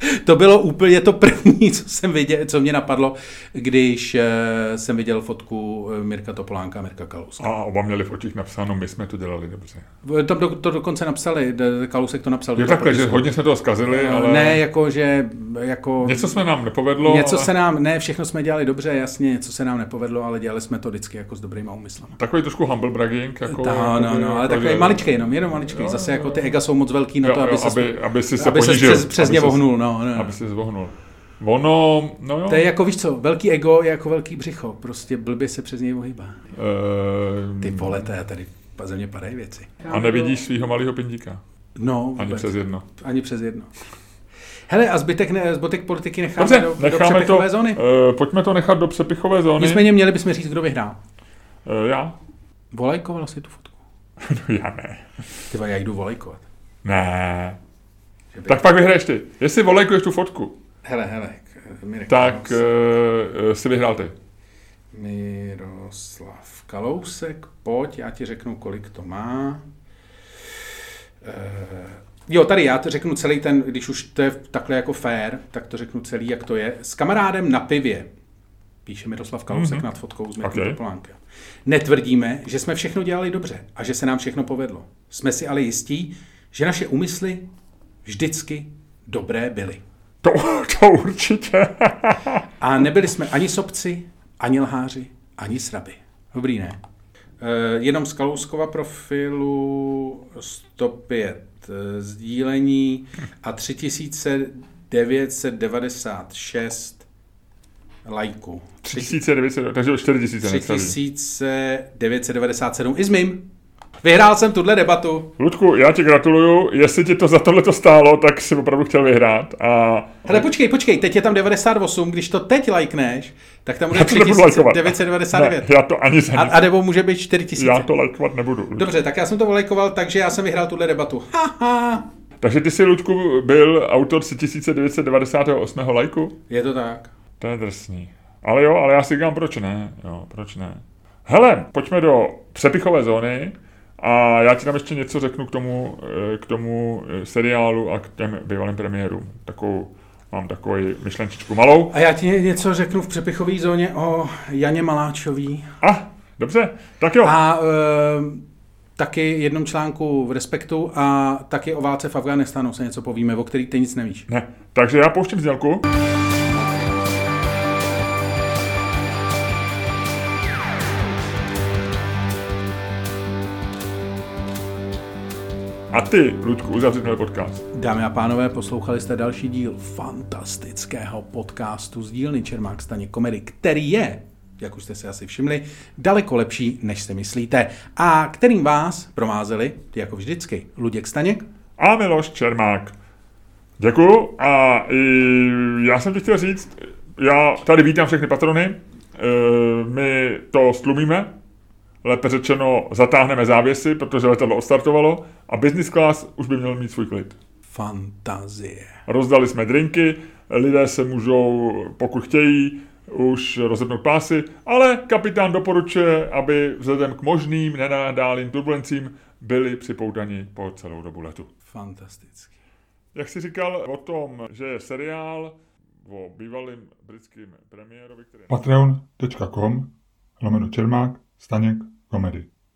to bylo úplně to první, co jsem viděl, co mě napadlo, když uh, jsem viděl fotku eh, Mirka Topolánka a Mirka Kalouska. A oba měli v očích napsáno, my jsme to dělali dobře. To, to, to dokonce napsali, Kalousek to napsal. Je do takhle, že hodně jsme toho zkazili, ale Ne, jako, že jako... něco se nám nepovedlo. něco ale... se nám, ne, všechno jsme dělali dobře, jasně, něco se nám nepovedlo, ale dělali jsme to vždycky jako s dobrýma úmyslama. Takový trošku humble bragging. Jako, No, no, no, ale jako, takový že- maličký jenom, jenom maličký. Jo, Zase jo, jako jo. ty ega jsou moc velký na Jo, to, aby jo, se aby, aby si se aby ponížil. přes, přes aby ně vohnul, no, no. Aby se zvohnul. Ono, no jo. To je jako, víš co, velký ego je jako velký břicho, prostě blbě se přes něj ohýbá. Ehm, Ty vole, to je tady ze mě padají věci. A nevidíš svého malého pindíka? No, Ani vůbec. přes jedno. Ani přes jedno. Hele, a zbytek, ne, zbytek politiky necháme Dobře, do, do necháme to, přepichové zóny. Uh, pojďme to nechat do přepichové zóny. Nicméně měli bychom říct, kdo vyhrál. Uh, já? Volajkoval si tu fotku. No, já ne. Ty já jdu volejkovat. Ne. Že by- Tak pak vyhraješ ty. Jestli volejkuješ tu fotku, Hele, hele, Mirek tak Kalousek. uh, si vyhrál ty. Miroslav Kalousek, pojď, já ti řeknu, kolik to má. Eh, jo, tady já to řeknu celý ten, když už to je takhle jako fair, tak to řeknu celý, jak to je. S kamarádem na pivě Píše Miroslav Kalousek mm-hmm. nad fotkou s Mirkem Okay. Netvrdíme, že jsme všechno dělali dobře a že se nám všechno povedlo. Jsme si ale jistí, že naše úmysly vždycky dobré byly. To, to určitě. A nebyli jsme ani sobci, ani lháři, ani sraby. Dobrý, ne? E, jenom z Kalouskova profilu 105 e, sdílení a 3996 lajků. 3900, takže o 4000 necelý. 3997 i s mým. Vyhrál jsem tuhle debatu. Ludku, já ti gratuluju, jestli ti to za tohle to stálo, tak si opravdu chtěl vyhrát a Hele, počkej, počkej, teď je tam 98, když to teď lajkneš, tak tam bude já to nebudu lajkovat. 3999. Ne, já to ani za A, nic. a nebo může být 4000. Já to lajkovat nebudu. Dobře, tak já jsem to volejkoval, takže já jsem vyhrál tuhle debatu. Haha, Takže ty si, Ludku, byl autor si 1998. lajku? je to tak. To je drsný. Ale jo, ale já si říkám, proč ne? Jo, proč ne? Hele, pojďme do přepichové zóny a já ti tam ještě něco řeknu k tomu, eh, k tomu eh, seriálu a k těm bývalým premiérům. Takovou, mám takovou myšlenčičku malou. A já ti něco řeknu v přepichové zóně o Janě Maláčový A, ah, dobře, tak jo. a e, taky jednom článku v Respektu a taky o válce v Afganistánu se něco povíme, o který ty nic nevíš. Ne, takže já pouštím znělku. A ty, Ludku, uzavři tenhle podcast. Dámy a pánové, poslouchali jste další díl fantastického podcastu z dílny Čermák Staně komedy, který je, jak už jste si asi všimli, daleko lepší, než si myslíte. A kterým vás provázeli, jako vždycky, Luděk Staněk, A Miloš Čermák. Děkuju a já jsem ti chtěl říct, já tady vítám všechny patrony, e, my to stlumíme, lépe řečeno zatáhneme závěsy, protože letadlo odstartovalo a business class už by měl mít svůj klid. fantazie. Rozdali jsme drinky, lidé se můžou, pokud chtějí, už rozepnout pásy, ale kapitán doporučuje, aby vzhledem k možným nenadálým turbulencím byli připoutani po celou dobu letu. Fantastický. Jak jsi říkal o tom, že je seriál o bývalým britským premiérovi, který... patreon.com lomeno Čermák, Staněk, komedy.